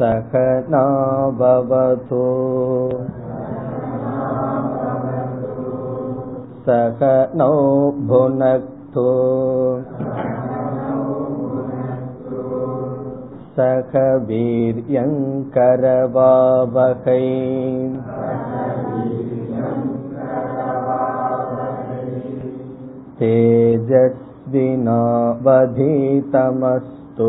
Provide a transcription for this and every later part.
सखना भवतु सख नो भुनक्तु। सख वीर्यङ्कर बाबै मा बधितमस्तु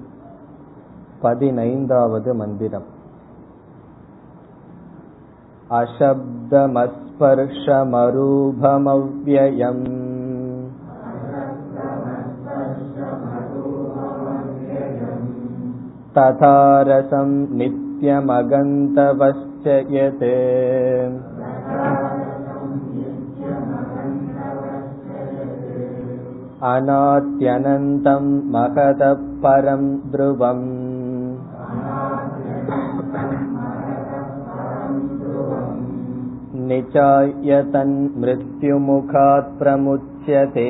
பதினைந்தாவது மந்திரம் अशब्दमस्पर्शमरूपमव्ययम् तथा रसं नित्यमगन्तवश्च यत् अनात्यनन्तं महतः परं ध्रुवम् निचाय्य तन्मृत्युमुखात् प्रमुच्यते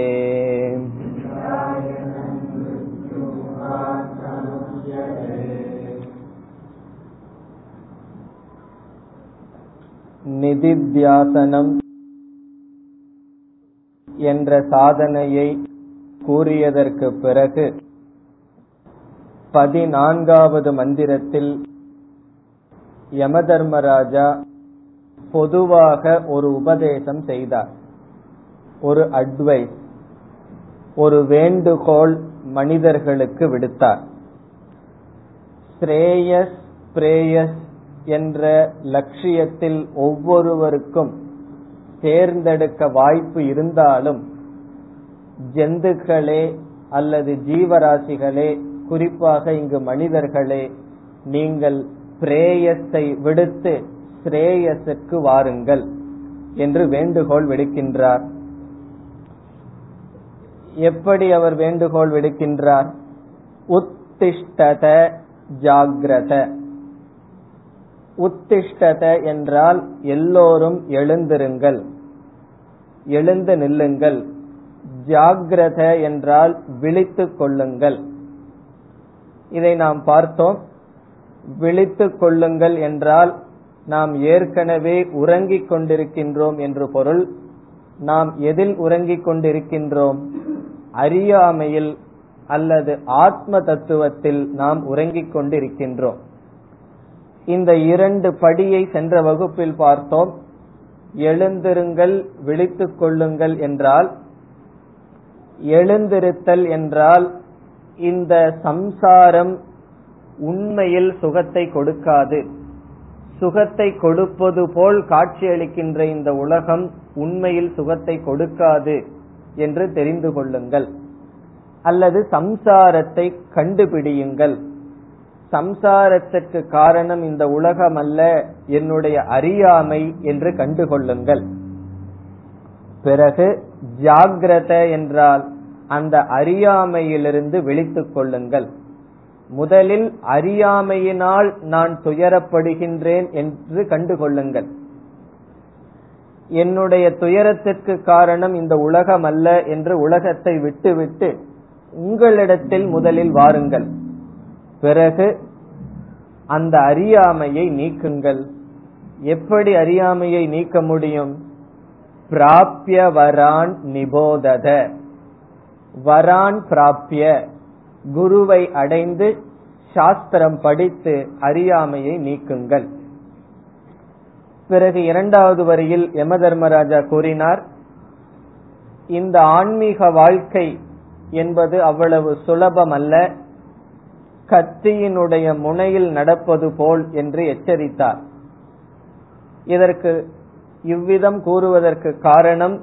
நிதித்தியாசனம் என்ற சாதனையை கூறியதற்கு பிறகு பதினான்காவது மந்திரத்தில் யமதர்மராஜா பொதுவாக ஒரு உபதேசம் செய்தார். ஒரு அட்வைஸ் ஒரு வேண்டுகோள் மனிதர்களுக்கு விடுத்தார். ஸ்ரேயஸ் பிரேயஸ் என்ற லட்சியத்தில் ஒவ்வொருவருக்கும் தேர்ந்தெடுக்க வாய்ப்பு இருந்தாலும் ஜந்துக்களே அல்லது ஜீவராசிகளே குறிப்பாக இங்கு மனிதர்களே நீங்கள் பிரேயஸை விடுத்து ஸ்ரேயசுக்கு வாருங்கள் என்று வேண்டுகோள் விடுக்கின்றார். எப்படி அவர் வேண்டுகோள் விடுக்கின்றார்? உத்திஷ்டத ஜாகிரத. உத்திஷ்டத என்றால் எல்லோரும் எழுந்திருங்கள் எழுந்து நில்லுங்கள். ஜாகிரத என்றால் விழித்துக் கொள்ளுங்கள். இதை நாம் பார்த்தோம். விழித்துக் கொள்ளுங்கள் என்றால் நாம் ஏற்கனவே உறங்கிக் கொண்டிருக்கின்றோம் என்று பொருள் நாம் எதில் உறங்கிக் கொண்டிருக்கின்றோம்? அறியாமையில் அல்லது ஆத்ம தத்துவத்தில் நாம் உறங்கிக் கொண்டிருக்கின்றோம். இந்த இரண்டு படியை சென்ற வகுப்பில் பார்த்தோம். எழுந்திருங்கள் விழித்துக் கொள்ளுங்கள் என்றால் எழுந்திருத்தல் என்றால் இந்த சம்சாரம் உண்மையில் சுகத்தை கொடுக்காது. சுகத்தை கொடுப்பது போல் காட்சியளிக்கின்ற இந்த உலகம் உண்மையில் சுகத்தை கொடுக்காது என்று தெரிந்து கொள்ளுங்கள். அல்லது சம்சாரத்தை கண்டுபிடியுங்கள். சம்சாரத்திற்கு காரணம் இந்த உலகம் அல்ல என்னுடைய அறியாமை என்று கண்டுகொள்ளுங்கள். பிறகு ஜாகிரத என்றால் அந்த அறியாமையிலிருந்து விழித்துக் கொள்ளுங்கள். முதலில் அறியாமையினால் நான் துயரப்படுகின்றேன் என்று கண்டுகொள்ளுங்கள். என்னுடைய துயரத்திற்கு காரணம் இந்த உலகம் அல்ல என்று உலகத்தை விட்டுவிட்டு உங்களிடத்தில் முதலில் வாருங்கள். பிறகு அந்த அறியாமையை நீக்குங்கள். எப்படி அறியாமையை நீக்க முடியும்? பிராபிய வரான் நிபோதத. வரான் பிராபிய. குருவை அடைந்து சாஸ்திரம் படித்து அறியாமையை நீக்குங்கள். பிறகு இரண்டாவது வரியில் யம தர்மராஜா கூறினார் இந்த ஆன்மீக வாழ்க்கை என்பது அவ்வளவு சுலபம் அல்ல கத்தியினுடைய முனையில் நடப்பது போல் என்று எச்சரித்தார். இதற்கு இவ்விதம் கூறுவதற்கு காரணம்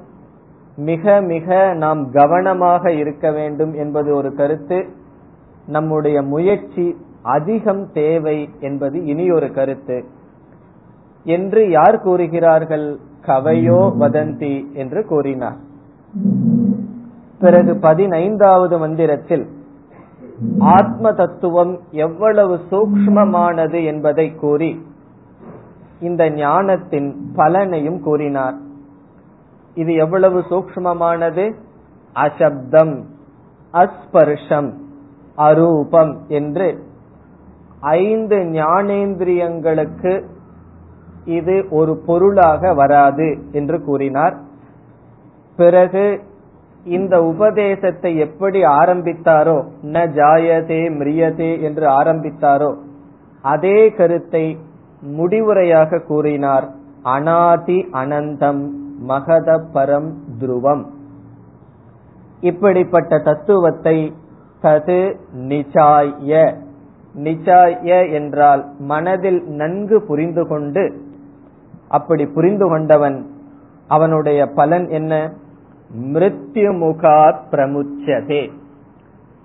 மிக மிக நாம் கவனமாக இருக்க வேண்டும் என்பது ஒரு கருத்து. நம்முடைய முயற்சி அதிகம் தேவை என்பது இனியொரு கருத்து. என்று யார் கூறுகிறார்கள்? கவையோ வதந்தி என்று கூறினார். பிறகு பதினைந்தாவது மந்திரத்தில் ஆத்ம தத்துவம் எவ்வளவு சூக்மமானது என்பதை கூறி இந்த ஞானத்தின் பலனையும் கூறினார். இது எவ்வளவு சூக்மமானது அசப்தம் அஸ்பர்ஷம். அரூபம் என்று. ஐந்து ஞானேந்திரியங்களுக்கு இது ஒரு பொருளாக வராது என்று கூறினார். பிறகு இந்த உபதேசத்தை எப்படி ஆரம்பித்தாரோ ந ஜாயதே மிரியதே என்று ஆரம்பித்தாரோ அதே கருத்தை முடிவுரையாக கூறினார். அனாதி அனந்தம் மகத பரம் துருவம். இப்படிப்பட்ட தத்துவத்தை தது நிச்சாய நிச்சாய என்றால் மனதில் நன்கு புரிந்து கொண்டு. அப்படி புரிந்து கொண்டவன் அவனுடைய பலன் என்ன? மிருத்யு முகாத் பிரமுச்சதே.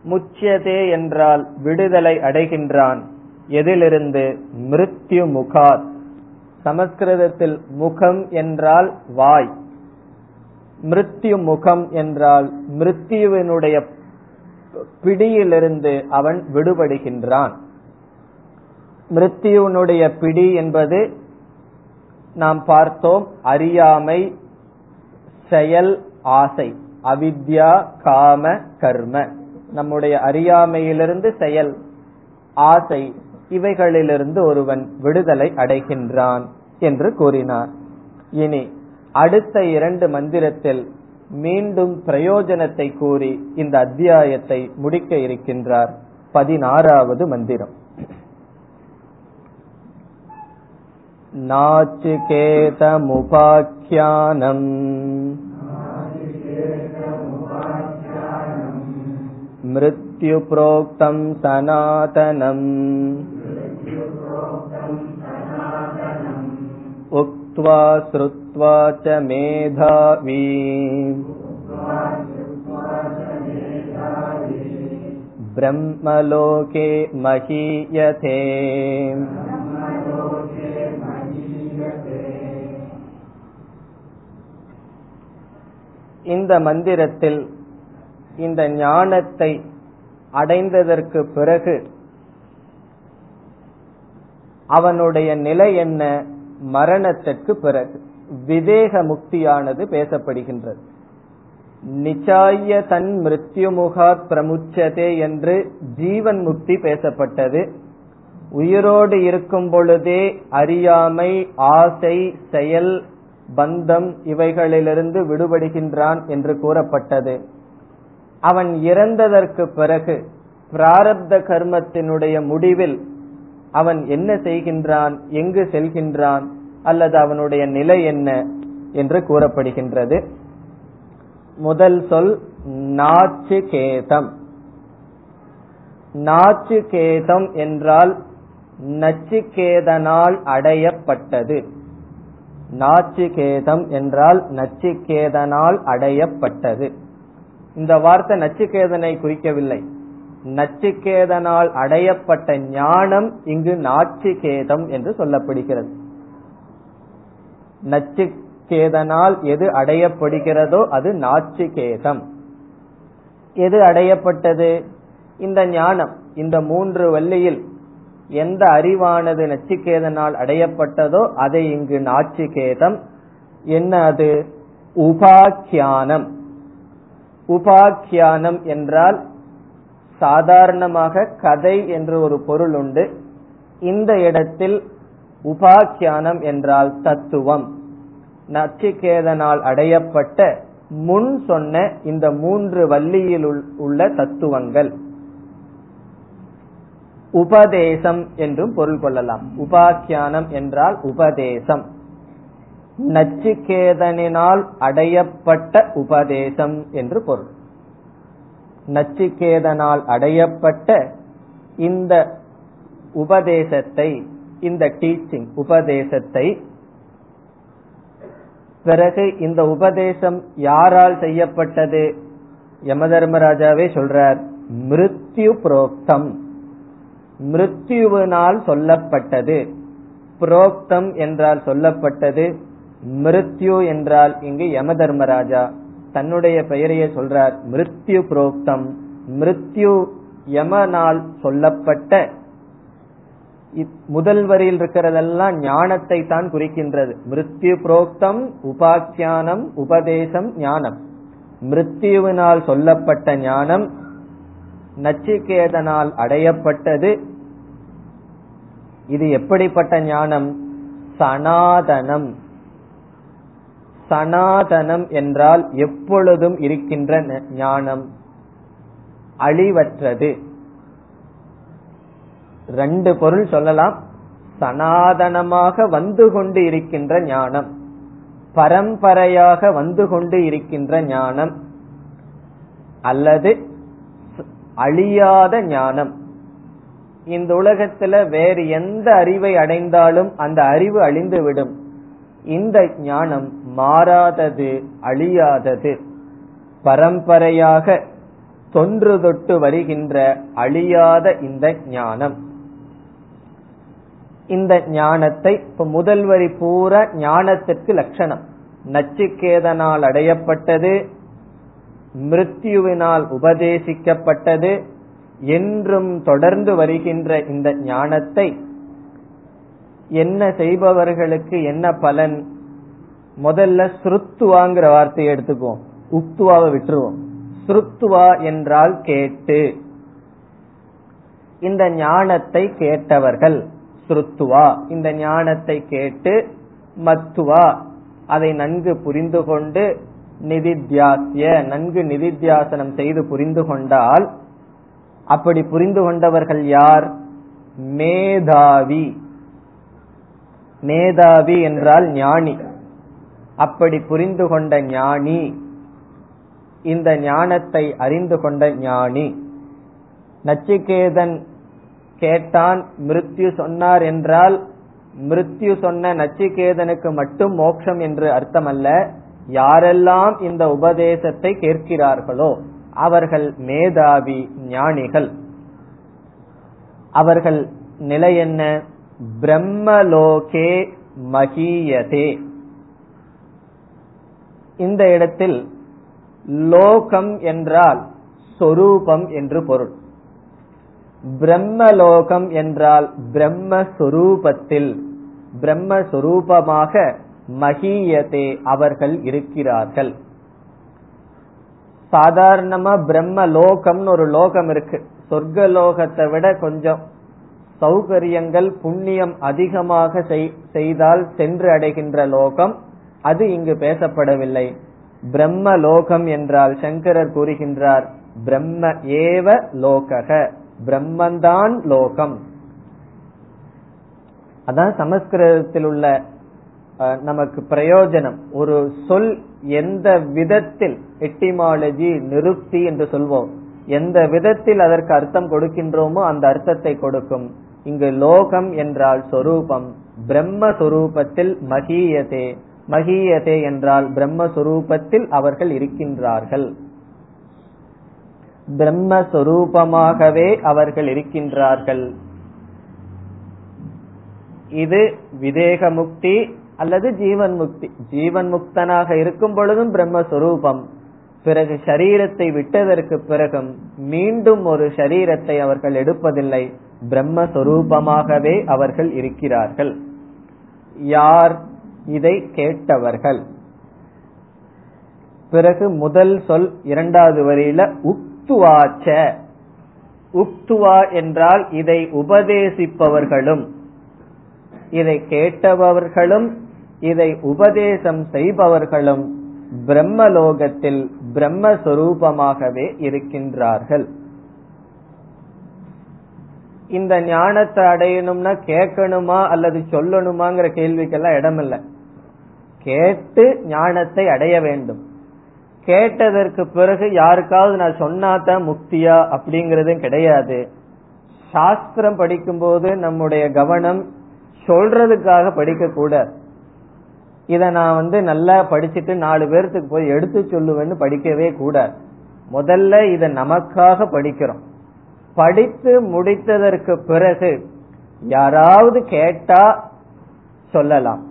முச்சதே என்றால் விடுதலை அடைகின்றான். எதிலிருந்து? மிருத்யு முகாத் சமஸ்கிருதத்தில் முகம் என்றால் வாய். மிருத்யு முகம் என்றால் மிருத்யுவினுடைய பிடியிலிருந்து அவன் விடுபடுகின்றான். மிருத்தியுனுடைய பிடி என்பது நாம் பார்த்தோம் அறியாமை செயல் ஆசை அவித்யா காம கர்ம. நம்முடைய அறியாமையிலிருந்து செயல் ஆசை இவைகளிலிருந்து ஒருவன் விடுதலை அடைகின்றான் என்று கூறினார். இனி அடுத்த இரண்டு மந்திரத்தில் மீண்டும் பிரயோஜனத்தை கூறி இந்த அத்தியாயத்தை முடிக்க இருக்கின்றார் பதினாறாவது மந்திரம் நாச்சிகேதமுபாக்கியானம் मृत्युप्रोक्तं सनातनम् उक्त्वा श्रुत्वा च मेधावी ब्रह्मलोके महीयते இந்த மந்திரத்தில் இந்த ஞானத்தை அடைந்ததற்கு பிறகு அவனுடைய நிலை என்ன மரணத்திற்கு பிறகு விவேக முக்தியானது பேசப்படுகின்றது. நிச்சாய தன் மிருத்யுமுகாத் பிரமுச்சதே என்று ஜீவன் முக்தி பேசப்பட்டது. உயிரோடு இருக்கும் பொழுதே அறியாமை ஆசை செயல் பந்தம் இவைகளிலிருந்து விடுபடுகின்றான் என்று கூறப்பட்டது. அவன் இறந்ததற்கு பிறகு பிராரப்த கர்மத்தினுடைய முடிவில் அவன் என்ன செய்கின்றான்? எங்கு செல்கின்றான்? அல்லது அவனுடைய நிலை என்ன என்று கூறப்படுகின்றது. முதல் சொல் நாச்சிகேதம். நாச்சிகேதம் என்றால் நச்சிகேதனால் அடையப்பட்டது. நாச்சிகேதம் என்றால் நச்சிகேதனால் அடையப்பட்டது. இந்த வார்த்தை நச்சிகேதனை குறிக்கவில்லை. நச்சிகேதனால் அடையப்பட்ட ஞானம் இங்கு நாச்சிகேதம் என்று சொல்லப்படுகிறது. நச்சுக்கேதனால் எது அடையப்படுகிறதோ அது நாச்சிகேதம் எது அடையப்பட்டது? இந்த ஞானம் இந்த மூன்று வள்ளியில் எந்த அறிவானது நச்சிகேதனால் அடையப்பட்டதோ அதை இங்கு நாச்சிகேதம் என்ன அது? உபாக்கியானம். உபாக்கியானம் என்றால் சாதாரணமாக கதை என்று ஒரு பொருள் உண்டு. இந்த இடத்தில் உபாக்கியானம் என்றால் தத்துவம். நச்சிகேதனால் அடையப்பட்ட முன் சொன்ன இந்த மூன்று வள்ளியில் உள்ள தத்துவங்கள். உபதேசம் என்றும் பொருள் கொள்ளலாம். உபாக்கியானம் என்றால் உபதேசம். நச்சிகேதனினால் அடையப்பட்ட உபதேசம் என்று பொருள். நச்சிகேதனால் அடையப்பட்ட இந்த உபதேசத்தை இந்த டீச்சிங் உபதேசத்தை. பிறகு இந்த உபதேசம் யாரால் செய்யப்பட்டது? யமதர்மராஜாவே சொல்றார் மிருத்யு புரோக்தம். மிருத்யுவினால் சொல்லப்பட்டது. புரோக்தம் என்றால் சொல்லப்பட்டது மிருத்யு என்றால் இங்கு யமதர்மராஜா. தன்னுடைய பெயரையே சொல்றார் மிருத்யு புரோக்தம். மிருத்யு யமனால் சொல்லப்பட்ட முதல் வரியில் இருக்கிறதெல்லாம் ஞானத்தை தான் குறிக்கின்றது. மிருத்யு புரோக்தம் உபாக்கியானம் உபதேசம் ஞானம். மிருத்யுவினால் சொல்லப்பட்ட ஞானம் நச்சிகேதனால் அடையப்பட்டது. இது எப்படிப்பட்ட ஞானம்? சனாதனம். சனாதனம் என்றால் எப்பொழுதும் இருக்கின்ற ஞானம். அழிவற்றது. ரெண்டு பொருள் சொல்லலாம். சனாதனமாக வந்து கொண்டு இருக்கின்ற ஞானம். பரம்பரையாக வந்து கொண்டு இருக்கின்ற ஞானம். அல்லது அழியாத ஞானம். இந்த உலகத்துல வேறு எந்த அறிவை அடைந்தாலும் அந்த அறிவு அழிந்துவிடும். இந்த ஞானம் மாறாதது அழியாதது. பரம்பரையாக தொன்று தொட்டு வருகின்ற அழியாத இந்த ஞானம். இந்த ஞானத்தை இப்ப முதல் வரி பூரா ஞானத்திற்கு லட்சணம். நச்சிக்கேதனால் அடையப்பட்டது மிருத்யுவினால் உபதேசிக்கப்பட்டது என்றும் தொடர்ந்து வருகின்ற இந்த ஞானத்தை என்ன செய்பவர்களுக்கு என்ன பலன்? முதல்ல ஸ்ருத்துவாங்கிற வார்த்தையை எடுத்துக்குவோம். உக்துவாவை விட்டுருவோம். ஸ்ருத்துவா என்றால் கேட்டு. இந்த ஞானத்தை கேட்டவர்கள். ஸ்ருத்துவா இந்த ஞானத்தை கேட்டு மத்துவா. அதை நன்கு புரிந்து கொண்டு நிதித்தியாசிய நன்கு நிதித்தியாசனம் செய்து புரிந்து கொண்டால் அப்படி புரிந்து கொண்டவர்கள் யார்? மேதாவி. மேதாவி என்றால் ஞானி. அப்படி புரிந்து கொண்ட ஞானி இந்த ஞானத்தை அறிந்து கொண்ட ஞானி. நச்சிகேதன் கேட்டான் மிருத்யு சொன்னார் என்றால் மிருத்யு சொன்ன நச்சிகேதனுக்கு மட்டும் மோட்சம் என்று அர்த்தமல்ல. யாரெல்லாம் இந்த உபதேசத்தை கேட்கிறார்களோ அவர்கள் மேதாவி ஞானிகள். அவர்கள் நிலை என்ன? பிரம்மலோகே மகியதே. இந்த இடத்தில் லோகம் என்றால் சொரூபம் என்று பொருள். பிரம்மலோகம் என்றால் பிரம்மஸ்வரூபத்தில் பிரம்மஸ்வரூபமாக மகியதே அவர்கள் இருக்கிறார்கள். சாதாரணமா பிரம்ம லோகம்னு ஒரு லோகம் இருக்கு. சொர்க்க லோகத்தை விட கொஞ்சம் சௌகரியங்கள் புண்ணியம் அதிகமாக செய்தால் சென்று அடைகின்ற லோகம் அது இங்கு பேசப்படவில்லை. பிரம்ம லோகம் என்றால் சங்கரர் கூறுகின்றார் பிரம்ம ஏவ லோகக. பிரம்மந்தான் லோகம். அதான் சமஸ்கிருதத்தில் உள்ள நமக்கு பிரயோஜனம். ஒரு சொல் எந்த விதத்தில் எட்டிமாலஜி நிருப்தி என்று சொல்வோம். எந்த விதத்தில் அதற்கு அர்த்தம் கொடுக்கின்றோமோ அந்த அர்த்தத்தை கொடுக்கும். இங்கு லோகம் என்றால் சொரூபம் பிரம்மஸ்வரூபத்தில் மகியதே. மகியதே என்றால் பிரம்மஸ்வரூபத்தில் அவர்கள் இருக்கின்றார்கள். பிரம்மஸ்வரூபமாகவே அவர்கள் இருக்கின்றார்கள். இது விதேக முக்தி அல்லது ஜீவன் முக்தி ஜீவன் முக்தனாக இருக்கும் பொழுதும் பிரம்மஸ்வரூபம். பிறகு சரீரத்தை விட்டதற்கு பிறகும் மீண்டும் ஒரு சரீரத்தை அவர்கள் எடுப்பதில்லை. பிரம்மஸ்வரூபமாகவே அவர்கள் இருக்கிறார்கள். யார் இதை கேட்டவர்கள்? பிறகு முதல் சொல் இரண்டாவது வரியில உக்துவாச்ச. உக்துவா என்றால் இதை உபதேசிப்பவர்களும் இதை கேட்டவர்களும் இதை உபதேசம் செய்பவர்களும் பிரம்மலோகத்தில் பிரம்மஸ்வரூபமாகவே இருக்கின்றார்கள். இந்த ஞானத்தை அடையணும்னா கேட்கணுமா அல்லது சொல்லணுமாங்கிற கேள்விக்கெல்லாம் இடமில்லை. கேட்டு ஞானத்தை அடைய வேண்டும். கேட்டதற்கு பிறகு யாருக்காவது நான் சொன்னாதான் முக்தியா அப்படிங்கறதும் கிடையாது. சாஸ்திரம் படிக்கும்போது நம்முடைய கவனம் சொல்றதுக்காக படிக்க கூட இத நான் வந்து நல்லா படிச்சுட்டு நாலு பேர்த்துக்கு போய் எடுத்து சொல்லுவேன்னு படிக்கவே கூட. முதல்ல இத நமக்காக படிக்கிறோம். படித்து முடித்ததற்கு பிறகு யாராவது கேட்டா சொல்லலாம்.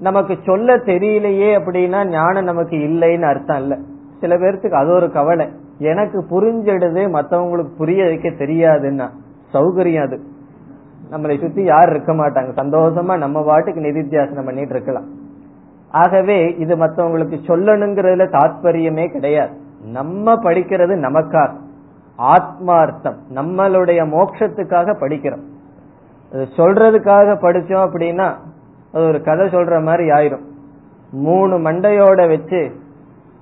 நமக்கு சொல்ல தெரியலையே அப்படின்னா ஞானம் நமக்கு இல்லைன்னு அர்த்தம் இல்ல. சில பேர்த்துக்கு அது ஒரு கவலை. எனக்கு புரிஞ்சிடுது மத்தவங்களுக்கு புரிய வைக்க தெரியாதுன்னா. சௌகரியம் அது. நம்மளை சுத்தி யார் இருக்க மாட்டாங்க. சந்தோஷமா நம்ம பாட்டுக்கு நிதித்தியாசனம் பண்ணிட்டு இருக்கலாம். ஆகவே இது மத்தவங்களுக்கு சொல்லணுங்கிறதுல தாத்பரியமே கிடையாது. நம்ம படிக்கிறது நமக்காக. ஆத்மார்த்தம். நம்மளுடைய மோட்சத்துக்காக படிக்கிறோம். அது சொல்றதுக்காக படிச்சோம் அப்படின்னா அது ஒரு கதை சொல்ற மாதிரி ஆயிரும். மூணு மண்டையோட வச்சு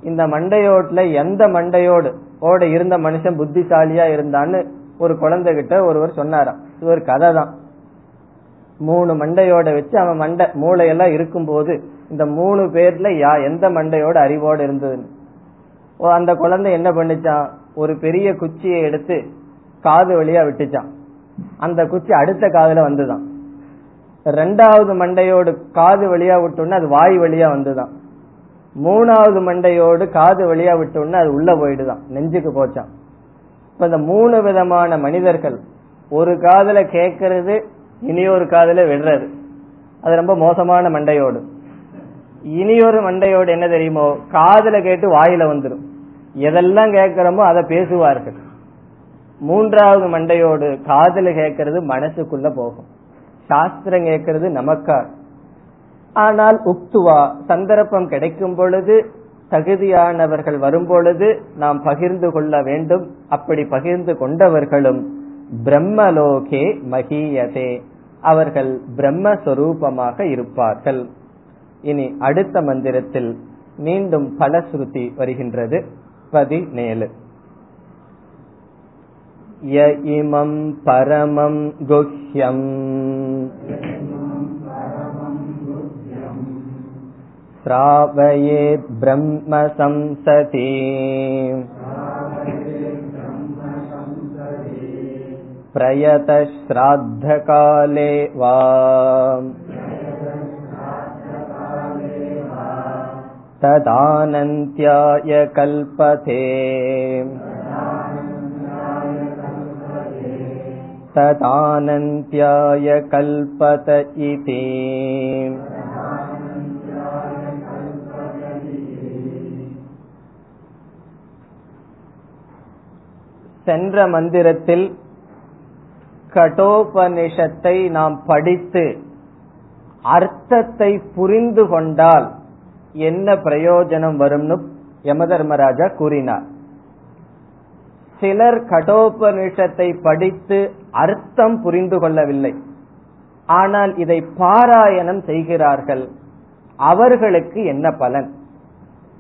இந்த மண்டையோட்ல எந்த மண்டையோடு ஓட இருந்த மனுஷன் புத்திசாலியா இருந்தான்னு ஒரு குழந்தை கிட்ட ஒருவர் சொன்னாராம். இது ஒரு கதை தான் மூணு மண்டையோட வச்சு அவன் மண்டை மூளையெல்லாம் இருக்கும்போது இந்த மூணு பேர்ல யா எந்த மண்டையோட அறிவோடு இருந்ததுன்னு. ஓ அந்த குழந்தை என்ன பண்ணிச்சான் ஒரு பெரிய குச்சியை எடுத்து காது வழியா விட்டுச்சான் அந்த குச்சி அடுத்த காதுல வந்துதான். ரெண்டாவது மண்டையோடு காது வழியா விட்டோம்னா அது வாய் வழியா வந்துதான். மூணாவது மண்டையோடு காது வழியா விட்டோம்னா அது உள்ள போயிடுதான். நெஞ்சுக்கு போச்சான் இப்ப இந்த மூணு விதமான மனிதர்கள் ஒரு காதல கேட்கறது இனியொரு காதல விடுறது. அது ரொம்ப மோசமான மண்டையோடு. இனியொரு மண்டையோடு என்ன தெரியுமோ? காதல கேட்டு வாயில வந்துடும் எதெல்லாம் கேட்கிறோமோ அதை பேசுவார்கள். மூன்றாவது மண்டையோடு காதல கேட்கறது மனசுக்குள்ள போகும். சாஸ்திரம் கேட்கறது நமக்கா ஆனால் உக்துவா சந்தர்ப்பம் கிடைக்கும் பொழுது தகுதியானவர்கள் வரும்பொழுது நாம் பகிர்ந்து கொள்ள வேண்டும். அப்படி பகிர்ந்து கொண்டவர்களும் பிரம்மலோகே மகியதே. அவர்கள் பிரம்மஸ்வரூபமாக இருப்பார்கள். இனி அடுத்த மந்திரத்தில் மீண்டும் பலஸ்ருதி வருகின்றது. பதினேழு. य इमं परमं गुह्यम्। श्रावये ब्रह्म संसति प्रयतश्राद्धकाले वा। तदानन्त्याय कल्पते। तदानन्त्याय कल्पत इति சென்ற மந்திரத்தில் கடோபனிஷத்தை நாம் படித்து அர்த்தத்தை புரிந்து கொண்டால் என்ன பிரயோஜனம் வரும்னு யமதர்மராஜா கூறினார் சிலர் கடோபனிஷத்தை படித்து அர்த்தம் புரிந்து கொள்ளவில்லை. ஆனால் இதை பாராயணம் செய்கிறார்கள். அவர்களுக்கு என்ன பலன்?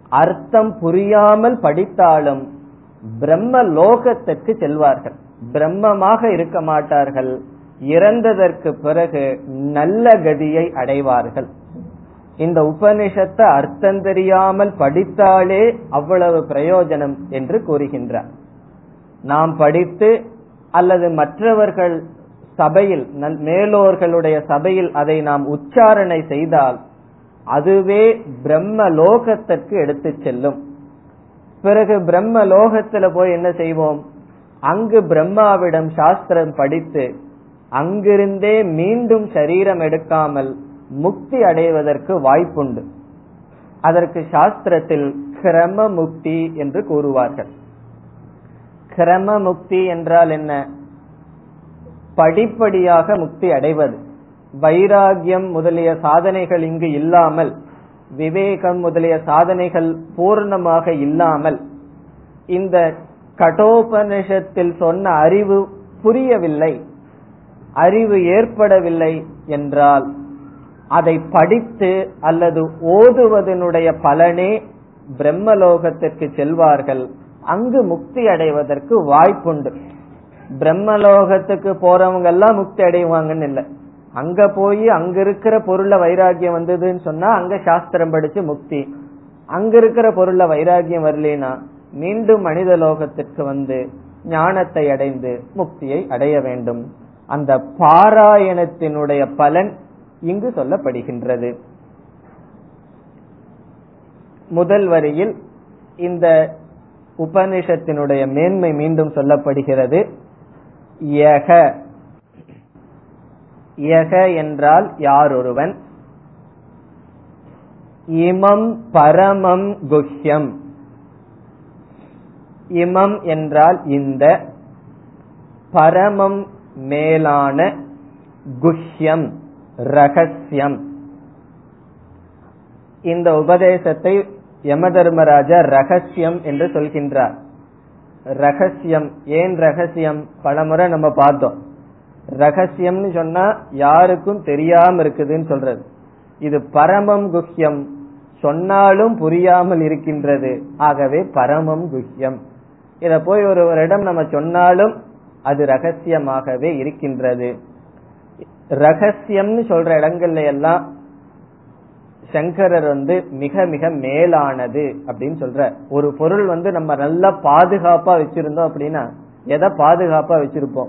அர்த்தம் புரியாமல் படித்தாலும் பிரம்ம லோகத்திற்கு செல்வார்கள். பிரம்மமாக இருக்க மாட்டார்கள். இறந்ததற்கு பிறகு நல்ல கதியை அடைவார்கள். இந்த உபனிஷத்தை அர்த்தம் தெரியாமல் படித்தாலே அவ்வளவு பிரயோஜனம் என்று கூறுகின்றார். நாம் படித்து அல்லது மற்றவர்கள் சபையில் மேலோர்களுடைய சபையில் அதை நாம் உச்சாரணை செய்தால் அதுவே பிரம்ம லோகத்திற்கு எடுத்து செல்லும். பிறகு பிரம்ம லோகத்துல போய் என்ன செய்வோம்? அங்கு பிரம்மாவிடம் சாஸ்திரம் படித்து அங்கிருந்தே மீண்டும் சரீரம் எடுக்காமல் முக்தி அடைவதற்கு வாய்ப்புண்டு. அதற்கு சாஸ்திரத்தில் கிரம முக்தி என்று கூறுவார்கள். கிரம முக்தி என்றால் என்ன? படிப்படியாக முக்தி அடைவது. வைராகியம் முதலிய சாதனைகள் இங்கு இல்லாமல் விவேகம் முதலிய சாதனைகள் பூர்ணமாக இல்லாமல் இந்த கடோபனிஷத்தில் சொன்ன அறிவு புரியவில்லை அறிவு ஏற்படவில்லை என்றால் அதை படித்து அல்லது ஓதுவதனுடைய பலனே பிரம்மலோகத்திற்கு செல்வார்கள். அங்கு முக்தி அடைவதற்கு வாய்ப்புண்டு. பிரம்மலோகத்துக்கு போறவங்க எல்லாம் முக்தி அடைவாங்கன்னு இல்லை. அங்க போய் அங்க இருக்கிற பொருள்ல வைராகியம் வந்ததுன்னு சொன்னா அங்க சாஸ்திரம் படிச்சு முக்தி. அங்க இருக்கிற பொருள்ல வைராகியம் வரலனா மீண்டும் மனித லோகத்திற்கு வந்து ஞானத்தை அடைந்து முக்தியை அடைய வேண்டும். அந்த பாராயணத்தினுடைய பலன் இங்கு சொல்லப்படுகின்றது. முதல் வரியில் இந்த உபனிஷத்தினுடைய மேன்மை மீண்டும் சொல்லப்படுகிறது. யக. யக என்றால் யாரொருவன் இமம் பரமம் குஹ்யம். இமம் என்றால் இந்த. பரமம் மேலான குஹ்யம் ரகசியம். இந்த உபதேசத்தை யம தர்மராஜா ரகசியம் என்று சொல்கின்றார். ரகசியம் ஏன் ரகசியம்? பலமுறை நம்ம பார்த்தோம். ரகசியம்னு சொன்னா யாருக்கும் தெரியாம இருக்குதுன்னு சொல்றது. இது பரமம் குஹ்யம். சொன்னாலும் புரியாமல் இருக்கின்றது. ஆகவே பரமம் குஹ்யம். இத போய் ஒருவரிடம் நம்ம சொன்னாலும் அது ரகசியமாகவே இருக்கின்றது. ரகசியம்னு சொல்ற இடங்கள்ல எல்லாம் சங்கரர் வந்து மிக மிக மேலானது அப்படின்னு சொல்ற. ஒரு பொருள் வந்து நம்ம நல்லா பாதுகாப்பா வச்சிருந்தோம் அப்படின்னா எதை பாதுகாப்பா வச்சிருப்போம்?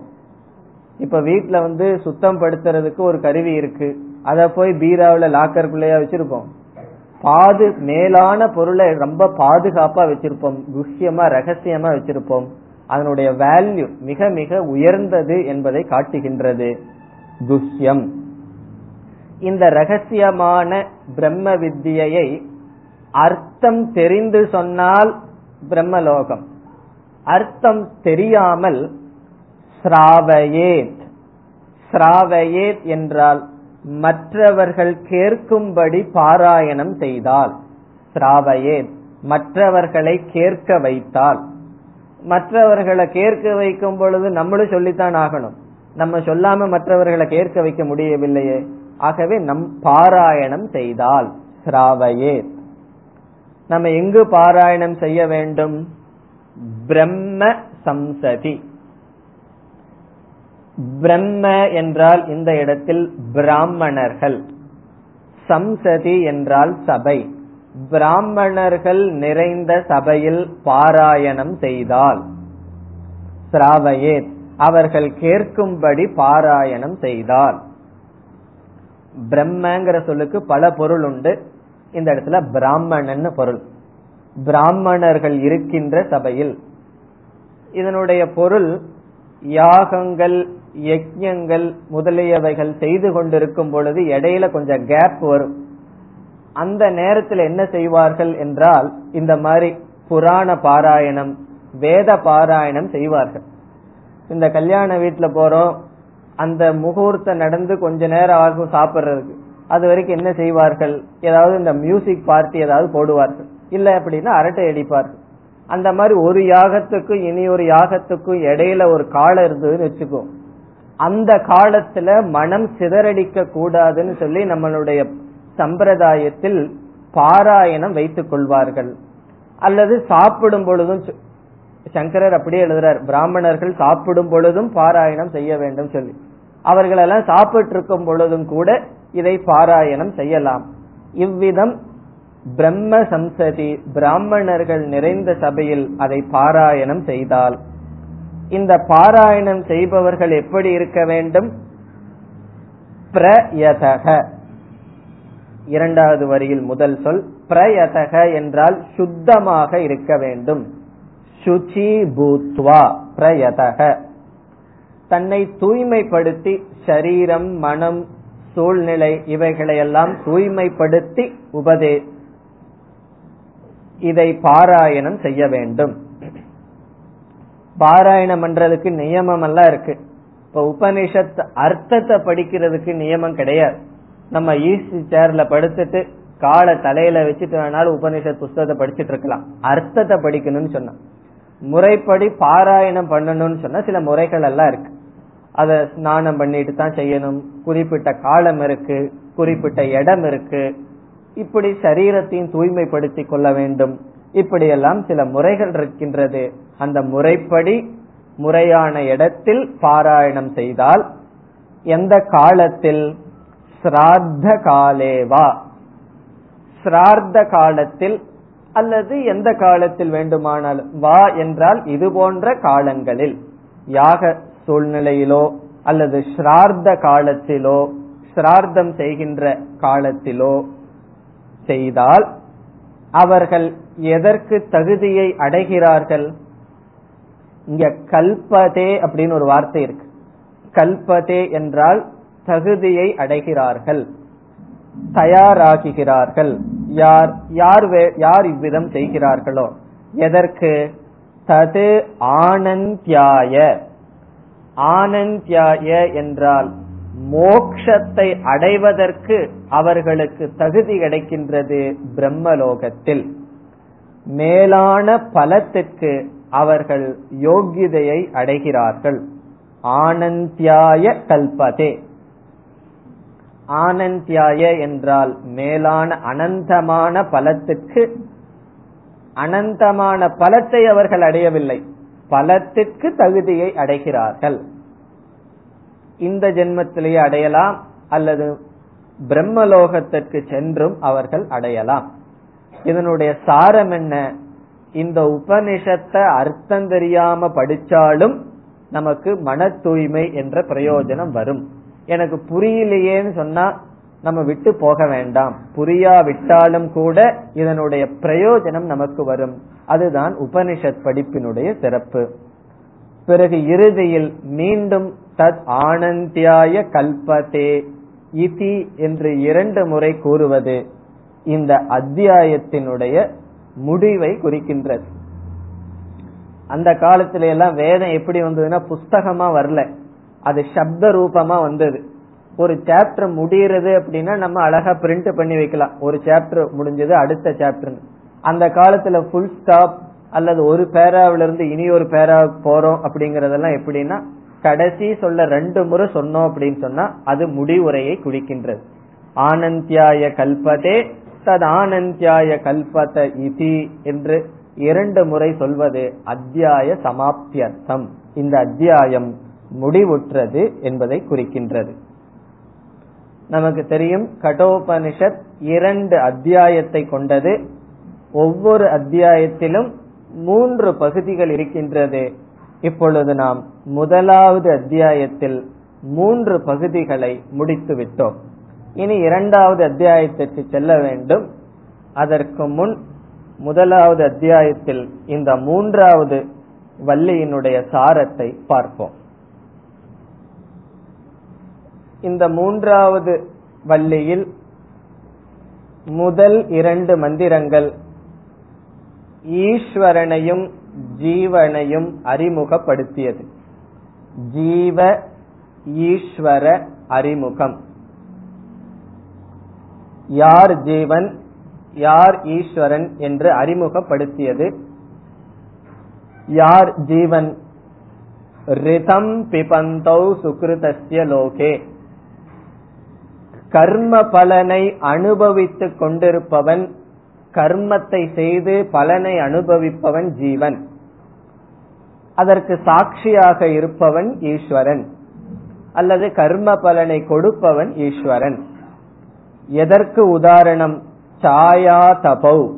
இப்ப வீட்டுல வந்து சுத்தம் படுத்துறதுக்கு ஒரு கருவி இருக்கு. அதை போய் பீராவில லாக்கருக்குள்ளேயா வச்சிருப்போம். பாது மேலான பொருளை ரொம்ப பாதுகாப்பா வச்சிருப்போம். குஹ்யமா ரகசியமா வச்சிருப்போம். அதனுடைய வேல்யூ மிக மிக உயர்ந்தது என்பதை காட்டுகின்றது. குஹ்யம். இந்த ரகசியமான பிரம்ம வித்தியை அர்த்தம் தெரிந்து சொன்னால் பிரம்மலோகம். அர்த்தம் தெரியாமல் ஸ்ராவயேத். ஸ்ராவயேத் என்றால் மற்றவர்கள் கேட்கும்படி பாராயணம் செய்தால். ஸ்ராவயேத். மற்றவர்களை கேட்க வைத்தால். மற்றவர்களை கேட்க வைக்கும் பொழுது நம்மளும் சொல்லித்தான் ஆகணும். நம்ம சொல்லாம மற்றவர்களை கேட்க வைக்க முடியவில்லையே. ஆகவே நம் பாராயணம் செய்தால் சிராவையே நம்ம எங்கு பாராயணம் செய்ய வேண்டும்? பிரம்ம சம்சதி. பிரம்ம என்றால் இந்த இடத்தில் பிராமணர்கள். சம்சதி என்றால் சபை. பிராமணர்கள் நிறைந்த சபையில் பாராயணம் செய்தால் சிராவையே அவர்கள் கேட்கும்படி பாராயணம் செய்தால். பிரம்மங்கிற சொல்லுக்கு பல பொருள் உண்டு. இந்த இடத்துல பிராமணன் பொருள். பிராமணர்கள் இருக்கின்ற சபையில் இதனுடைய பொருள் யாகங்கள் யஜ்யங்கள் முதலியவைகள் செய்து கொண்டிருக்கும் பொழுது இடையில கொஞ்சம் கேப் வரும். அந்த நேரத்தில் என்ன செய்வார்கள் என்றால் இந்த மாதிரி புராண பாராயணம் வேத பாராயணம் செய்வார்கள். இந்த கல்யாண வீட்டுல போறோம் அந்த முகூர்த்தம் நடந்து கொஞ்ச நேரம் ஆகும் சாப்பிடுறதுக்கு. அது வரைக்கும் என்ன செய்வார்கள்? ஏதாவது இந்த மியூசிக் பார்ட்டி ஏதாவது போடுவார்கள். இல்ல அப்படின்னா அரட்டை அடிப்பார்கள். அந்த மாதிரி ஒரு யாகத்துக்கும் இனி ஒரு யாகத்துக்கும் இடையில ஒரு காலம் இருந்ததுன்னு வச்சுக்கோ. அந்த காலத்துல மனம் சிதறடிக்க கூடாதுன்னு சொல்லி நம்மளுடைய சம்பிரதாயத்தில் பாராயணம் வைத்துக் கொள்வார்கள். அல்லது சாப்பிடும் பொழுதும் சங்கரர் அப்படியே எழுதுறார் பிராமணர்கள் சாப்பிடும் பொழுதும் பாராயணம் செய்ய வேண்டும் சொல்லி. அவர்களெல்லாம் சாப்பிட்டு இருக்கும் பொழுதும் கூட இதை பாராயணம் செய்யலாம். இவ்விதம் பிரம்ம சம்சதி பிராமணர்கள் நிறைந்த சபையில் அதை பாராயணம் செய்தால். இந்த பாராயணம் செய்பவர்கள் எப்படி இருக்க வேண்டும்? பிரயதக. இரண்டாவது வரியில் முதல் சொல் பிரயதக என்றால் சுத்தமாக இருக்க வேண்டும். சுச்சி பூத்வா பிரயதக. தன்னை தூய்மைப்படுத்தி சரீரம் மனம் சூழ்நிலை இவைகளையெல்லாம் தூய்மைப்படுத்தி உபதே இதை பாராயணம் செய்ய வேண்டும். பாராயணம் பண்றதுக்கு நியமம் எல்லாம் இருக்கு. இப்ப உபனிஷத் அர்த்தத்தை படிக்கிறதுக்கு நியமம் கிடையாது. நம்ம ஈஸி சேர்ல படுத்துட்டு காலை தலையில வச்சுட்டு வேணாலும் உபனிஷத் புஸ்தகத்தை படிச்சுட்டு இருக்கலாம். அர்த்தத்தை படிக்கணும்னு சொன்னா முறைப்படி பாராயணம் பண்ணணும்னு சொன்னா சில முறைகள் எல்லாம் இருக்கு. அதை ஸ்நானம் பண்ணிட்டு தான் செய்யணும். குறிப்பிட்ட காலம் இருக்கு. குறிப்பிட்ட இடம் இருக்கு. இப்படி சரீரத்தையும் தூய்மைப்படுத்தி கொள்ள வேண்டும். இப்படியெல்லாம் சில முறைகள் இருக்கின்றது. அந்த முறைப்படி முறையான இடத்தில் பாராயணம் செய்தால் எந்த காலத்தில்? சிரார்த்த காலேவா சிரார்த்த காலத்தில் அல்லது எந்த காலத்தில் வேண்டுமானாலும் வா என்றால் இது போன்ற காலங்களில் யாக சூழ்நிலையிலோ அல்லது ஸ்ரார்த்த காலத்திலோ ஸ்ரார்த்தம் செய்கின்ற காலத்திலோ செய்தால் அவர்கள் எதற்கு தகுதியை அடைகிறார்கள்? இங்க கல்பதே அப்படின்னு ஒரு வார்த்தை இருக்கு. கல்பதே என்றால் தகுதியை அடைகிறார்கள் தயாராகிறார்கள் யார் யார் யார் இவ்விதம் செய்கிறார்களோ? எதற்கு? தது ஆனந்தியாய. ஆனந்தியாய என்றால் மோக்ஷத்தை அடைவதற்கு அவர்களுக்கு தகுதி கிடைக்கின்றது பிரம்மலோகத்தில். மேலான பலத்திற்கு அவர்கள் யோகிதையை அடைகிறார்கள். ஆனந்தியாய கல்பதே. ஆனந்தியாய என்றால் மேலான அனந்தமான பலத்துக்கு அனந்தமான பலத்தை அவர்கள் அடையவில்லை. பலத்திற்கு தகுதியை அடைகிறார்கள். இந்த ஜென்மத்திலேயே அடையலாம் அல்லது பிரம்மலோகத்திற்கு சென்றும் அவர்கள் அடையலாம். இதனுடைய சாரம் என்ன? இந்த உபனிஷத்தை அர்த்தம் தெரியாம படிச்சாலும் நமக்கு மன தூய்மை என்ற பிரயோஜனம் வரும். எனக்கு புரியலையேன்னு சொன்னா நம்ம விட்டு போக வேண்டாம். புரியா விட்டாலும் கூட இதனுடைய பிரயோஜனம் நமக்கு வரும். அதுதான் உபனிஷத் படிப்பினுடைய சிறப்பு. பிறகு இறுதியில் மீண்டும் தத் ஆனந்தியாய கல்பதே இதி என்று இரண்டு முறை கூறுவது இந்த அத்தியாயத்தினுடைய முடிவை குறிக்கின்றது. அந்த காலத்தில எல்லாம் வேதம் எப்படி வந்ததுன்னா புஸ்தகமா வரல. அது சப்த ரூபமா வந்தது. ஒரு சாப்டர் முடியறது அப்படின்னா நம்ம அழகா பிரிண்ட் பண்ணி வைக்கலாம். ஒரு சாப்டர் முடிஞ்சது அடுத்த சாப்டர் அந்த காலத்துல ஃபுல் ஸ்டாப் அல்லது ஒரு பேராவில இருந்து இனி ஒரு பேரா போறோம் அப்படிங்கறதெல்லாம் எப்படின்னா கடைசி சொல்ல ரெண்டு முறை சொன்னோம் அப்படின்னு சொன்னா அது முடிவுரையை குடிக்கின்றது ஆனந்தியாய கல்பதே தத் ஆனந்தியாய கல்பத இதி என்று இரண்டு முறை சொல்வது அத்தியாய சமாப்தியர்த்தம். இந்த அத்தியாயம் முடிவுற்றது என்பதை குறிக்கின்றது. நமக்கு தெரியும் கடோபனிஷத் இரண்டு அத்தியாயத்தை கொண்டது. ஒவ்வொரு அத்தியாயத்திலும் மூன்று பகுதிகள் இருக்கின்றது. இப்பொழுது நாம் முதலாவது அத்தியாயத்தில் மூன்று பகுதிகளை முடித்து விட்டோம். இனி இரண்டாவது அத்தியாயத்திற்கு செல்ல வேண்டும். அதற்கு முன் முதலாவது அத்தியாயத்தில் இந்த மூன்றாவது வள்ளியினுடைய சாரத்தை பார்ப்போம். இந்த மூன்றாவது வள்ளியில் முதல் இரண்டு மந்திரங்கள் ஈஸ்வரனையும் ஜீவனையும் அறிமுகப்படுத்தியது. ஜீவ ஈஸ்வர அறிமுகம். யார் ஜீவன் யார் ஈஸ்வரன் என்று அறிமுகப்படுத்தியது. யார் ஜீவன்? ரிதம் பிபந்தௌ சுக்ருதஸ்ய லோகே. கர்ம பலனை அனுபவித்துக் கொண்டிருப்பவன் கர்மத்தை செய்து பலனை அனுபவிப்பவன் ஜீவன். அதற்கு சாட்சியாக இருப்பவன் ஈஸ்வரன் அல்லது கர்ம பலனை கொடுப்பவன் ஈஸ்வரன். எதற்கு உதாரணம்? சாயா தபௌ.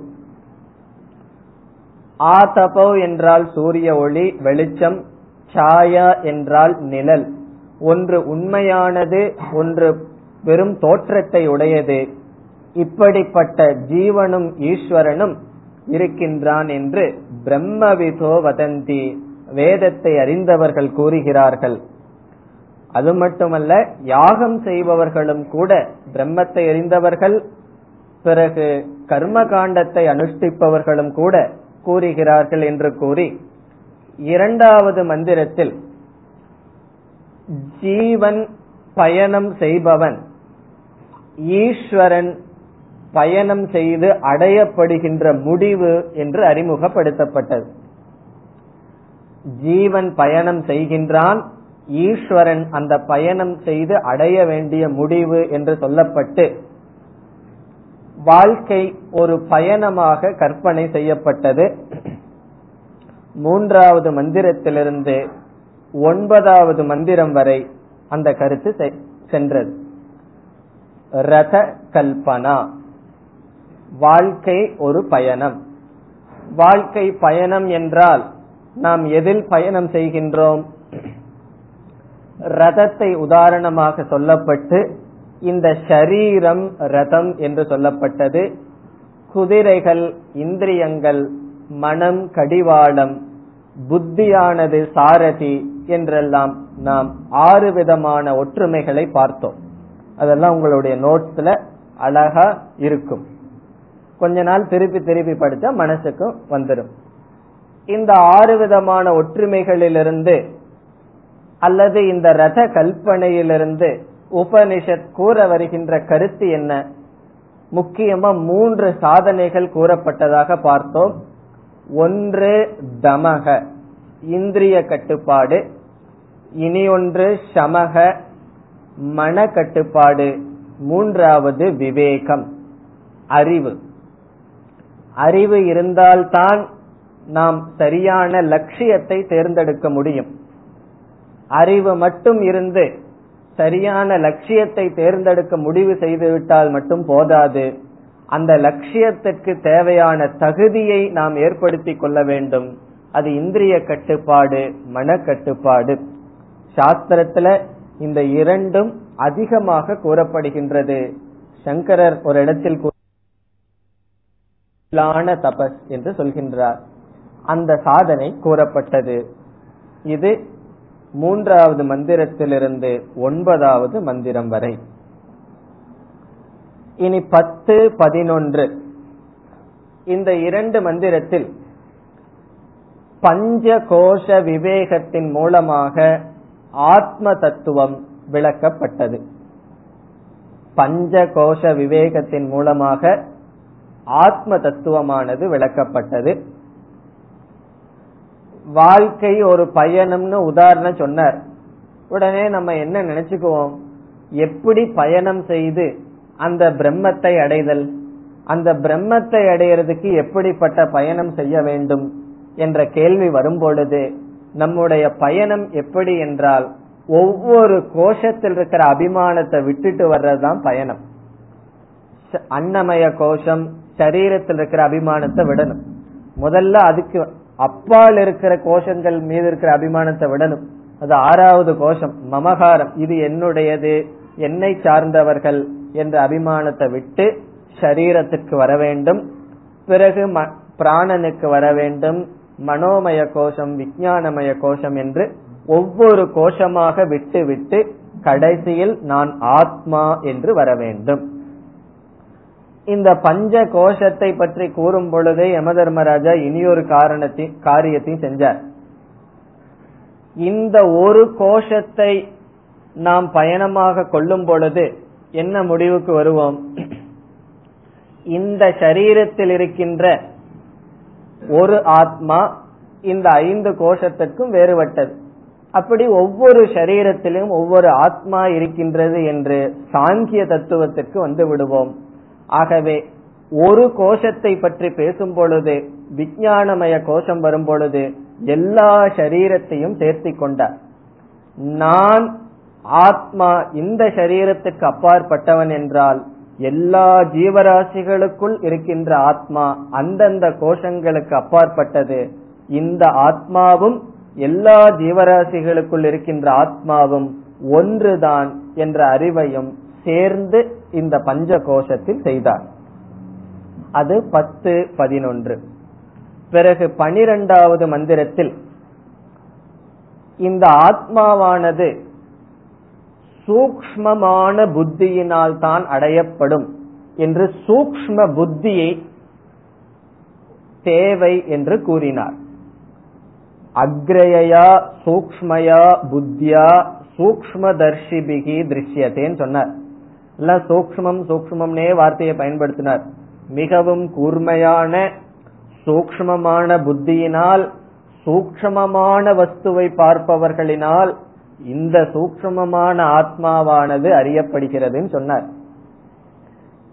ஆ தபௌ என்றால் சூரிய ஒளி வெளிச்சம். சாயா என்றால் நிழல். ஒன்று உண்மையானது ஒன்று வெறும் தோற்றத்தை உடையது. இப்படிப்பட்ட ஜீவனும் ஈஸ்வரனும் இருக்கின்றான் என்று பிரம்மவிதோ வதந்தி வேதத்தை அறிந்தவர்கள் கூறுகிறார்கள். அது மட்டுமல்ல யாகம் செய்பவர்களும் கூட பிரம்மத்தை அறிந்தவர்கள் பிறகு கர்ம காண்டத்தை அனுஷ்டிப்பவர்களும் கூட கூறுகிறார்கள் என்று கூறி இரண்டாவது மந்திரத்தில் ஜீவன் பயணம் செய்பவன் ஈஸ்வரன் பயணம் செய்து அடையப்படுகின்ற முடிவு என்று அறிமுகப்படுத்தப்பட்டது. ஜீவன் பயணம் செய்கின்றான் ஈஸ்வரன் அந்த பயணம் செய்து அடைய வேண்டிய முடிவு என்று சொல்லப்பட்டு வாழ்க்கை ஒரு பயணமாக கற்பனை செய்யப்பட்டது. மூன்றாவது மந்திரத்திலிருந்து ஒன்பதாவது மந்திரம் வரை அந்த கருத்து சென்றது. ரத கல்பனா. வாழ்க்கை ஒரு பயணம். வாழ்க்கை பயணம் என்றால் நாம் எதில் பயணம் செய்கின்றோம்? ரதத்தை உதாரணமாக சொல்லப்பட்டு இந்த ஷரீரம் ரதம் என்று சொல்லப்பட்டது. குதிரைகள் இந்திரியங்கள் மனம் கடிவாளம் புத்தியானது சாரதி என்றெல்லாம் நாம் ஆறு விதமான ஒற்றுமைகளை பார்த்தோம். அதெல்லாம் உங்களுடைய நோட்ஸ்ல அழகா இருக்கும். கொஞ்ச நாள் திருப்பி திருப்பி படிச்சா மனசுக்கும் வந்துடும் இந்த ஆறு விதமான ஒற்றுமைகளிலிருந்து அல்லது இந்த ரத கல்பனையிலிருந்து உபனிஷத் கூற வருகின்ற கருத்து என்ன? முக்கியமா மூன்று சாதனைகள் கூறப்பட்டதாக பார்த்தோம். ஒன்று தமக இந்திரிய கட்டுப்பாடு. இனி ஒன்று சமக மன கட்டுப்பாடு மூன்றாவது விவேகம். அறிவு. அறிவு இருந்தால்தான் நாம் சரியான லட்சியத்தை தேர்ந்தெடுக்க முடியும். அறிவு மட்டும் இருந்து சரியான லட்சியத்தை தேர்ந்தெடுக்க முடிவு செய்துவிட்டால் மட்டும் போதாது. அந்த லட்சியத்திற்கு தேவையான தகுதியை நாம் ஏற்படுத்திக் கொள்ள வேண்டும். அது இந்திரிய கட்டுப்பாடு மன கட்டுப்பாடு சாஸ்திரத்துல இந்த இரண்டும் அதிகமாக கூறப்படுகின்றது. சங்கரர் ஒரு இடத்தில் தபஸ் என்று சொல்கின்றார். அந்த சாதனை கூறப்பட்டது. இது மூன்றாவது மந்திரத்திலிருந்து ஒன்பதாவது மந்திரம் வரை. இனி பத்து பதினொன்று. இந்த இரண்டு மந்திரத்தில் பஞ்ச கோஷ விவேகத்தின் மூலமாக ஆத்ம தத்துவம் விளக்கப்பட்டது. பஞ்ச கோஷ விவேகத்தின் மூலமாக ஆத்ம தத்துவமானது விளக்கப்பட்டது. வாழ்க்கை ஒரு பயணம்னு உதாரணம் சொன்னார். உடனே நம்ம என்ன நினைச்சுக்குவோம்? எப்படி பயணம் செய்து அந்த பிரம்மத்தை அடைதல்? அந்த பிரம்மத்தை அடையிறதுக்கு எப்படிப்பட்ட பயணம் செய்ய வேண்டும்? என்ற கேள்வி வரும்பொழுது நம்முடைய பயணம் எப்படி என்றால் ஒவ்வொரு கோஷத்தில் இருக்கிற அபிமானத்தை விட்டுட்டு வர்றதுதான் பயணம். அன்னமய கோஷம் சரீரத்தில் இருக்கிற அபிமானத்தை விடணும். முதல்ல அதுக்கு அப்பால் இருக்கிற கோஷங்கள் மீது இருக்கிற அபிமானத்தை விடணும். அது ஆறாவது கோஷம் மமகாரம் இது என்னுடையது என்னை சார்ந்தவர்கள் என்ற அபிமானத்தை விட்டு சரீரத்துக்கு வர வேண்டும். பிறகு பிராணனுக்கு வர வேண்டும். மனோமய கோஷம் விஞ்ஞானமய கோஷம் என்று ஒவ்வொரு கோஷமாக விட்டு விட்டு கடைசியில் நான் ஆத்மா என்று வர வேண்டும். இந்த பஞ்ச கோஷத்தை பற்றி கூறும் பொழுதே யம தர்மராஜா இனியொரு காரணத்தையும் காரியத்தையும் செஞ்சார். இந்த ஒரு கோஷத்தை நாம் பயணமாக கொள்ளும் பொழுது என்ன முடிவுக்கு வருவோம்? இந்த சரீரத்தில் இருக்கின்ற ஒரு ஆத்மா இந்த ஐந்து கோஷத்திற்கும் வேறுபட்டது. அப்படி ஒவ்வொரு சரீரத்திலும் ஒவ்வொரு ஆத்மா இருக்கின்றது என்று சாங்கிய தத்துவத்திற்கு வந்து விடுவோம். ஆகவே ஒரு கோஷத்தை பற்றி பேசும் பொழுது விஞ்ஞானமய கோஷம் வரும் பொழுது எல்லா சரீரத்தையும் சேர்த்தி கொண்டார். நான் ஆத்மா இந்த சரீரத்துக்கு அப்பாற்பட்டவன் என்றால் எல்லா ஜீவராசிகளுக்குள் இருக்கின்ற ஆத்மா அந்தந்த கோஷங்களுக்கு அப்பாற்பட்டது. இந்த ஆத்மாவும் எல்லா ஜீவராசிகளுக்குள் இருக்கின்ற ஆத்மாவும் ஒன்றுதான் என்ற அறிவையும் சேர்ந்து இந்த பஞ்ச கோஷத்தில் செய்தார். அது பத்து பதினொன்று. பிறகு பனிரெண்டாவது மந்திரத்தில் இந்த ஆத்மாவானது சூக்மமான புத்தியினால் தான் அடையப்படும் என்று சூக்ம புத்தியை தேவை என்று கூறினார். அக்ரயா சூக்மயா புத்தியா சூக்மதர்ஷிபிகி திருஷ்யத்தேன்னு சொன்னார். எல்லாம் சூக்மம் சூக்மம்னே வார்த்தையை பயன்படுத்தினார். மிகவும் கூர்மையான சூக்மமான புத்தியினால் சூக்மமான வஸ்துவை பார்ப்பவர்களினால் இந்த சூக்மமான ஆத்மாவானது அறியப்படுகிறதுன்னு சொன்னார்.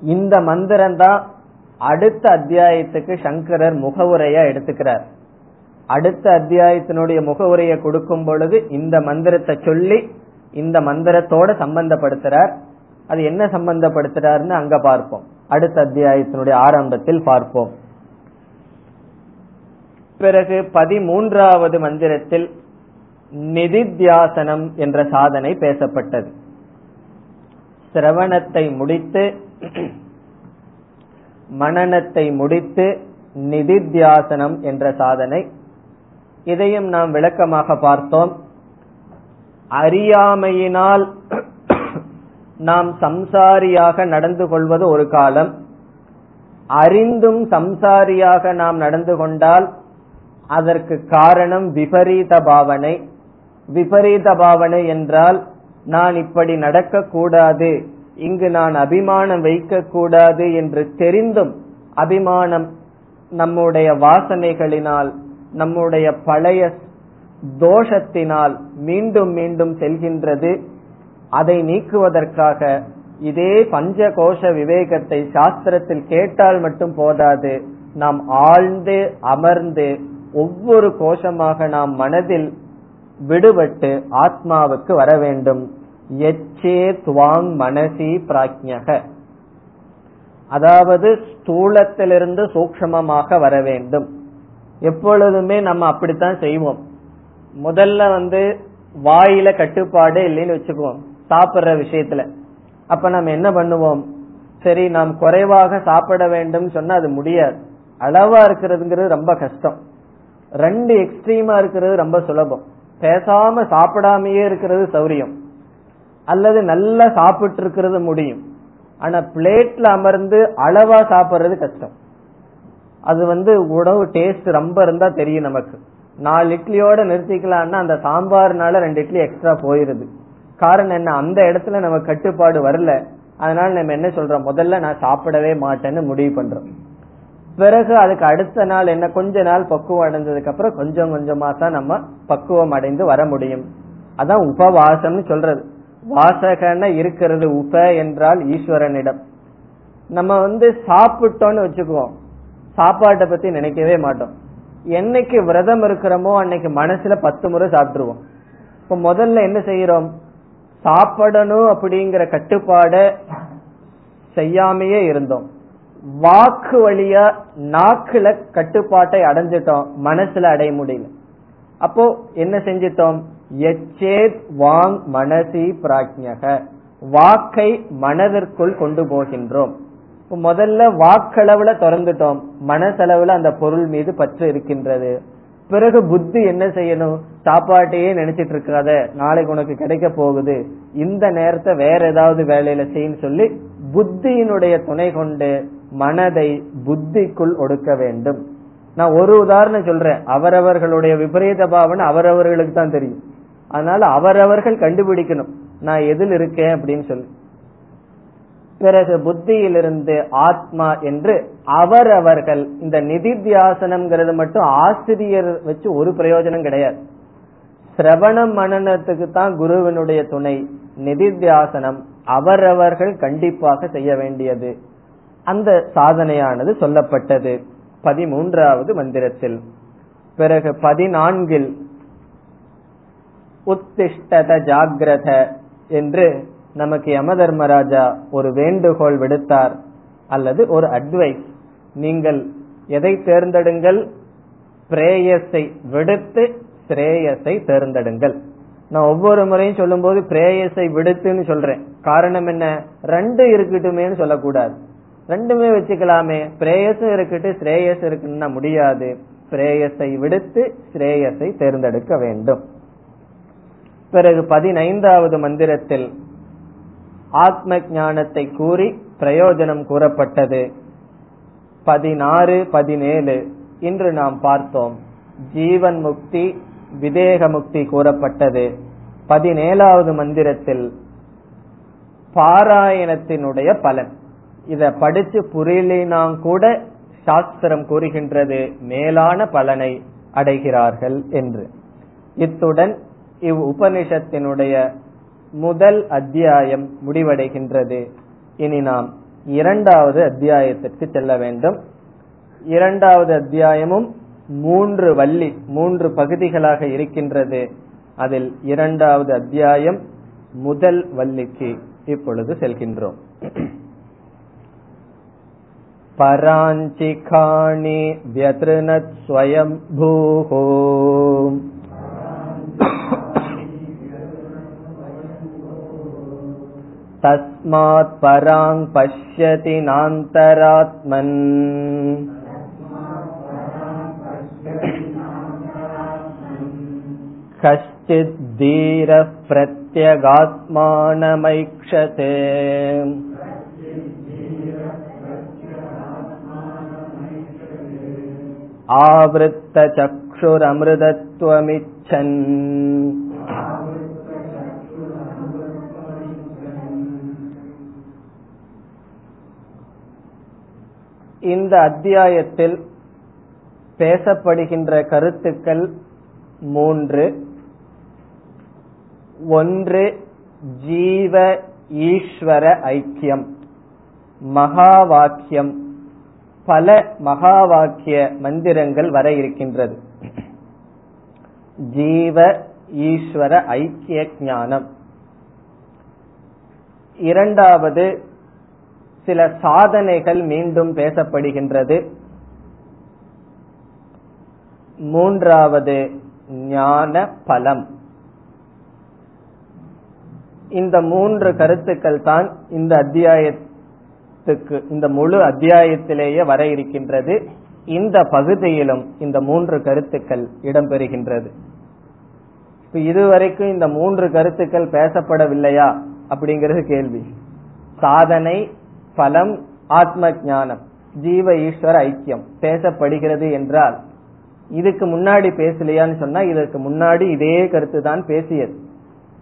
இந்த மந்திரம் தான் அடுத்த அத்தியாயத்துக்கு சங்கரர் முகவுரையா எடுத்துக்கிறார். அடுத்த அத்தியாயத்தினுடைய முகவுரையை கொடுக்கும் பொழுது இந்த மந்திரத்தை சொல்லி இந்த மந்திரத்தோட சம்பந்தப்படுத்துறார். அது என்ன சம்பந்தப்படுத்துறாருன்னு அங்க பார்ப்போம். அடுத்த அத்தியாயத்தினுடைய ஆரம்பத்தில் பார்ப்போம். பிறகு பதிமூன்றாவது மந்திரத்தில் நிதித்தியாசனம் என்ற சாதனை பேசப்பட்டது. சிரவணத்தை முடித்து மனநத்தை முடித்து நிதித்தியாசனம் என்ற சாதனை. இதையும் நாம் விளக்கமாக பார்த்தோம். அறியாமையினால் நாம் சம்சாரியாக நடந்து கொள்வது ஒரு காலம். அறிந்தும் சம்சாரியாக நாம் நடந்து கொண்டால் அதற்கு காரணம் விபரீத பாவனை. விபரீத பாவனை என்றால் நான் இப்படி நடக்க கூடாது இங்கு நான் அபிமானம் வைக்க கூடாது என்று தெரிந்தும் அபிமானம் நம்முடைய வாசனைகளினால் நம்முடைய பழைய தோஷத்தினால் மீண்டும் மீண்டும் செல்கின்றது. அதை நீக்குவதற்காக இதே பஞ்ச கோஷ விவேகத்தை சாஸ்திரத்தில் கேட்டால் மட்டும் போதாது நாம் ஆழ்ந்து அமர்ந்து ஒவ்வொரு கோஷமாக நாம் மனதில் விடுபட்டு ஆத்மாவுக்கு வர வேண்டும். எச்சே துவாங் மனசி பிராஜ்யக அதாவது ஸ்தூலத்திலிருந்து சூக்ஷமமாக வர வேண்டும். எப்பொழுதுமே நம்ம அப்படித்தான் செய்வோம். முதல்ல வந்து வாயில கட்டுப்பாடு இல்லைன்னு வச்சுக்குவோம். சாப்பிடுற விஷயத்துல. அப்ப நம்ம என்ன பண்ணுவோம்? சரி நாம் குறைவாக சாப்பிட வேண்டும் சொன்னா அது முடியாது. அளவா இருக்கிறதுங்கிறது ரொம்ப கஷ்டம். ரெண்டு எக்ஸ்ட்ரீமா இருக்கிறது ரொம்ப சுலபம். பேசாம சாப்பிடாமையே இருக்கிறது சௌரியம். அல்லது நல்லா சாப்பிட்டு இருக்கிறது முடியும். ஆனா பிளேட்ல அமர்ந்து அளவா சாப்பிடுறது கஷ்டம். அது வந்து உணவு டேஸ்ட் ரொம்ப இருந்தா தெரியும் நமக்கு. நாலு இட்லியோட நிறுத்திக்கலாம்னா அந்த சாம்பார்னால ரெண்டு இட்லி எக்ஸ்ட்ரா போயிருது. காரணம் என்ன? அந்த இடத்துல நம்ம கட்டுப்பாடு வரல. அதனால நம்ம என்ன சொல்றோம்? முதல்ல நான் சாப்பிடவே மாட்டேன்னு முடிவு பண்றோம். பிறகு அதுக்கு அடுத்த நாள் என்ன கொஞ்ச நாள் பக்குவம் அடைஞ்சதுக்கு அப்புறம் கொஞ்சம் கொஞ்சமா தான் நம்ம பக்குவம் அடைந்து வர முடியும். அதான் உபவாசம்னு சொல்றது. வாசகன இருக்கிறது உப என்றால் ஈஸ்வரனிடம். நம்ம வந்து சாப்பிட்டோம்னு வச்சுக்குவோம். சாப்பாட்டை பத்தி நினைக்கவே மாட்டோம். என்னைக்கு விரதம் இருக்கிறோமோ அன்னைக்கு மனசுல பத்து முறை சாப்பிட்டுருவோம். இப்ப முதல்ல என்ன செய்யறோம்? சாப்பிடணும் அப்படிங்கிற கட்டுப்பாட செய்யாமையே இருந்தோம். வாக்கு வழியா நாக்குல கட்டுப்பாட்டை அடைஞ்சிட்டோம் மனசுல அடைய முடியல. அப்போ என்ன செஞ்சிட்டோம்? எச்சேத் வாங் மனசி பிராஜ்யக. வாக்கை மனதிற்குள் கொண்டு போகின்றோம். முதல்ல வாக்களவுல திறந்துட்டோம். மனசளவுல அந்த பொருள் மீது பற்று இருக்கின்றது. பிறகு புத்தி என்ன செய்யணும்? சாப்பாட்டையே நினைச்சிட்டு இருக்காத நாளைக்கு உனக்கு கிடைக்க போகுது. இந்த நேரத்தை வேற ஏதாவது வேலையில செய்யன்னு சொல்லி புத்தியினுடைய துணை கொண்டு மனதை புத்திக்குள் ஒடுக்க வேண்டும். நான் ஒரு உதாரணம் சொல்றேன். அவரவர்களுடைய விபரீத பாவனை அவரவர்களுக்கு தான் தெரியும். அதனால அவரவர்கள் கண்டுபிடிக்கணும். நான் எதில் இருக்கேன் அப்படின்னு சொல்லி. பிறகு புத்தியிலிருந்து ஆத்மா என்று அவரவர்கள் இந்த நிதித்தியாசனம்ங்கிறது மட்டும் ஆசிரியர் வச்சு ஒரு பிரயோஜனம் கிடையாது. சிரவணம் மனநத்துக்கு தான் குருவினுடைய துணை. நிதித்தியாசனம் அவரவர்கள் கண்டிப்பாக செய்ய வேண்டியது. அந்த சாதனையானது சொல்லப்பட்டது. பதிமூன்றாவது மந்திரத்தில். பிறகு பதினான்கில் உத்திஷ்டத ஜாகிரத என்று நமக்கு யம தர்மராஜா ஒரு வேண்டுகோள் விடுத்தார். அல்லது ஒரு அட்வைஸ் நீங்கள் எதை தேர்ந்தெடுங்கள்? பிரேயஸை விடுத்து ஸ்ரேயஸை தேர்ந்தெடுங்கள். நான் ஒவ்வொரு முறையும் சொல்லும் போது பிரேயஸை விடுத்துன்னு சொல்றேன். காரணம் என்ன? ரெண்டு இருக்கட்டுமேன்னு சொல்லக்கூடாது. ரெண்டுமே வச்சுக்கலாமே. பிரேயஸும் இருக்கட்டு ஸ்ரேயஸ் இருக்குன்னா முடியாது. பிரேயஸை விடுத்து ஸ்ரேயஸை தேர்ந்தெடுக்க வேண்டும். பிறகு பதினைந்தாவது மந்திரத்தில் ஆத்ம ஞானத்தை கூறி பிரயோஜனம் கூறப்பட்டது. பதினாறு பதினேழு இன்று நாம் பார்த்தோம். ஜீவன் முக்தி விதேக முக்தி கூறப்பட்டது. பதினேழாவது மந்திரத்தில் பாராயணத்தினுடைய பலன். இத படிச்சு புரியலினாங் கூட சாஸ்திரம் கூறுகின்றது மேலான பலனை அடைகிறார்கள் என்று. இத்துடன் இவ் உபனிஷத்தினுடைய முதல் அத்தியாயம் முடிவடைகின்றது. இனி நாம் இரண்டாவது அத்தியாயத்திற்கு செல்ல வேண்டும். இரண்டாவது அத்தியாயமும் மூன்று வள்ளி மூன்று பகுதிகளாக இருக்கின்றது. அதில் இரண்டாவது அத்தியாயம் முதல் வள்ளிக்கு இப்பொழுது செல்கின்றோம். पराञ्चिखाणि व्यतृणत् स्वयम्भूः तस्मात् पराङ् पश्यति नान्तरात्मन् कश्चित् धीरः प्रत्यगात्मानमैक्षते आवृत्तचक्षुरमृतत्वमिच्छन् இந்த அத்தியாயத்தில் பேசப்படுகின்ற கருத்துக்கள் மூன்று ஒன்று ஜீவ ஈஸ்வர ஐக்கியம் மகா வாக்கியம் பல மகா வாக்கிய மந்திரங்கள் வர இருக்கின்றது. ஜீவ ஈஸ்வர ஐக்கிய ஞானம். இரண்டாவது சில சாதனைகள் மீண்டும் பேசப்படுகின்றது. மூன்றாவது ஞான பலம். இந்த மூன்று கருத்துக்கள் தான் இந்த கருத்துக்கு இந்த முழு அத்தியாயத்திலேயே வர இருக்கின்றது இந்த பகுதியிலும் இந்த மூன்று கருத்துக்கள் இடம்பெறுகின்றது. இதுவரைக்கும் இந்த மூன்று கருத்துக்கள் பேசப்படவில்லையா? அப்படிங்கிறது கேள்வி. சாதனை பலம் ஆத்ம ஞானம் ஜீவ ஈஸ்வர ஐக்கியம் பேசப்படுகிறது என்றால் இதுக்கு முன்னாடி பேசலையான்னு சொன்னா இதற்கு முன்னாடி இதே கருத்து தான் பேசியது.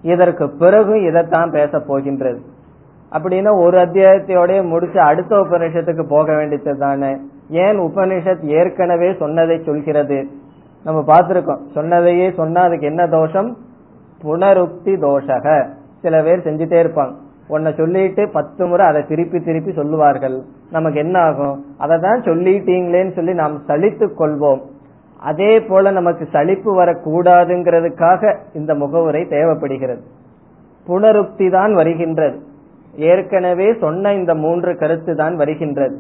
இதற்கு பிறகு இதைத்தான் பேச போகின்றது. அப்படின்னா ஒரு அத்தியாயத்தையோடய முடிச்சு அடுத்த உபநிஷத்துக்கு போக வேண்டியது தானே? ஏன் உபனிஷத் ஏற்கனவே சொன்னதை சொல்கிறது? நம்ம பார்த்திருக்கோம். சொன்னதையே சொன்னா அதுக்கு என்ன தோஷம்? புனருக்தி தோஷக. சில பேர் செஞ்சுட்டே இருப்பாங்க. உன்னை சொல்லிட்டு பத்து முறை அதை திருப்பி திருப்பி சொல்லுவார்கள். நமக்கு என்ன ஆகும்? அதை தான் சொல்லிட்டீங்களேன்னு சொல்லி நாம் சலித்து கொள்வோம். அதே போல நமக்கு சலிப்பு வரக்கூடாதுங்கிறதுக்காக இந்த முகவுரை தேவைப்படுகிறது. புனருக்தி தான் வருகின்றது. ஏற்கனவே சொன்ன இந்த மூன்று கருத்து தான் வருகின்றது.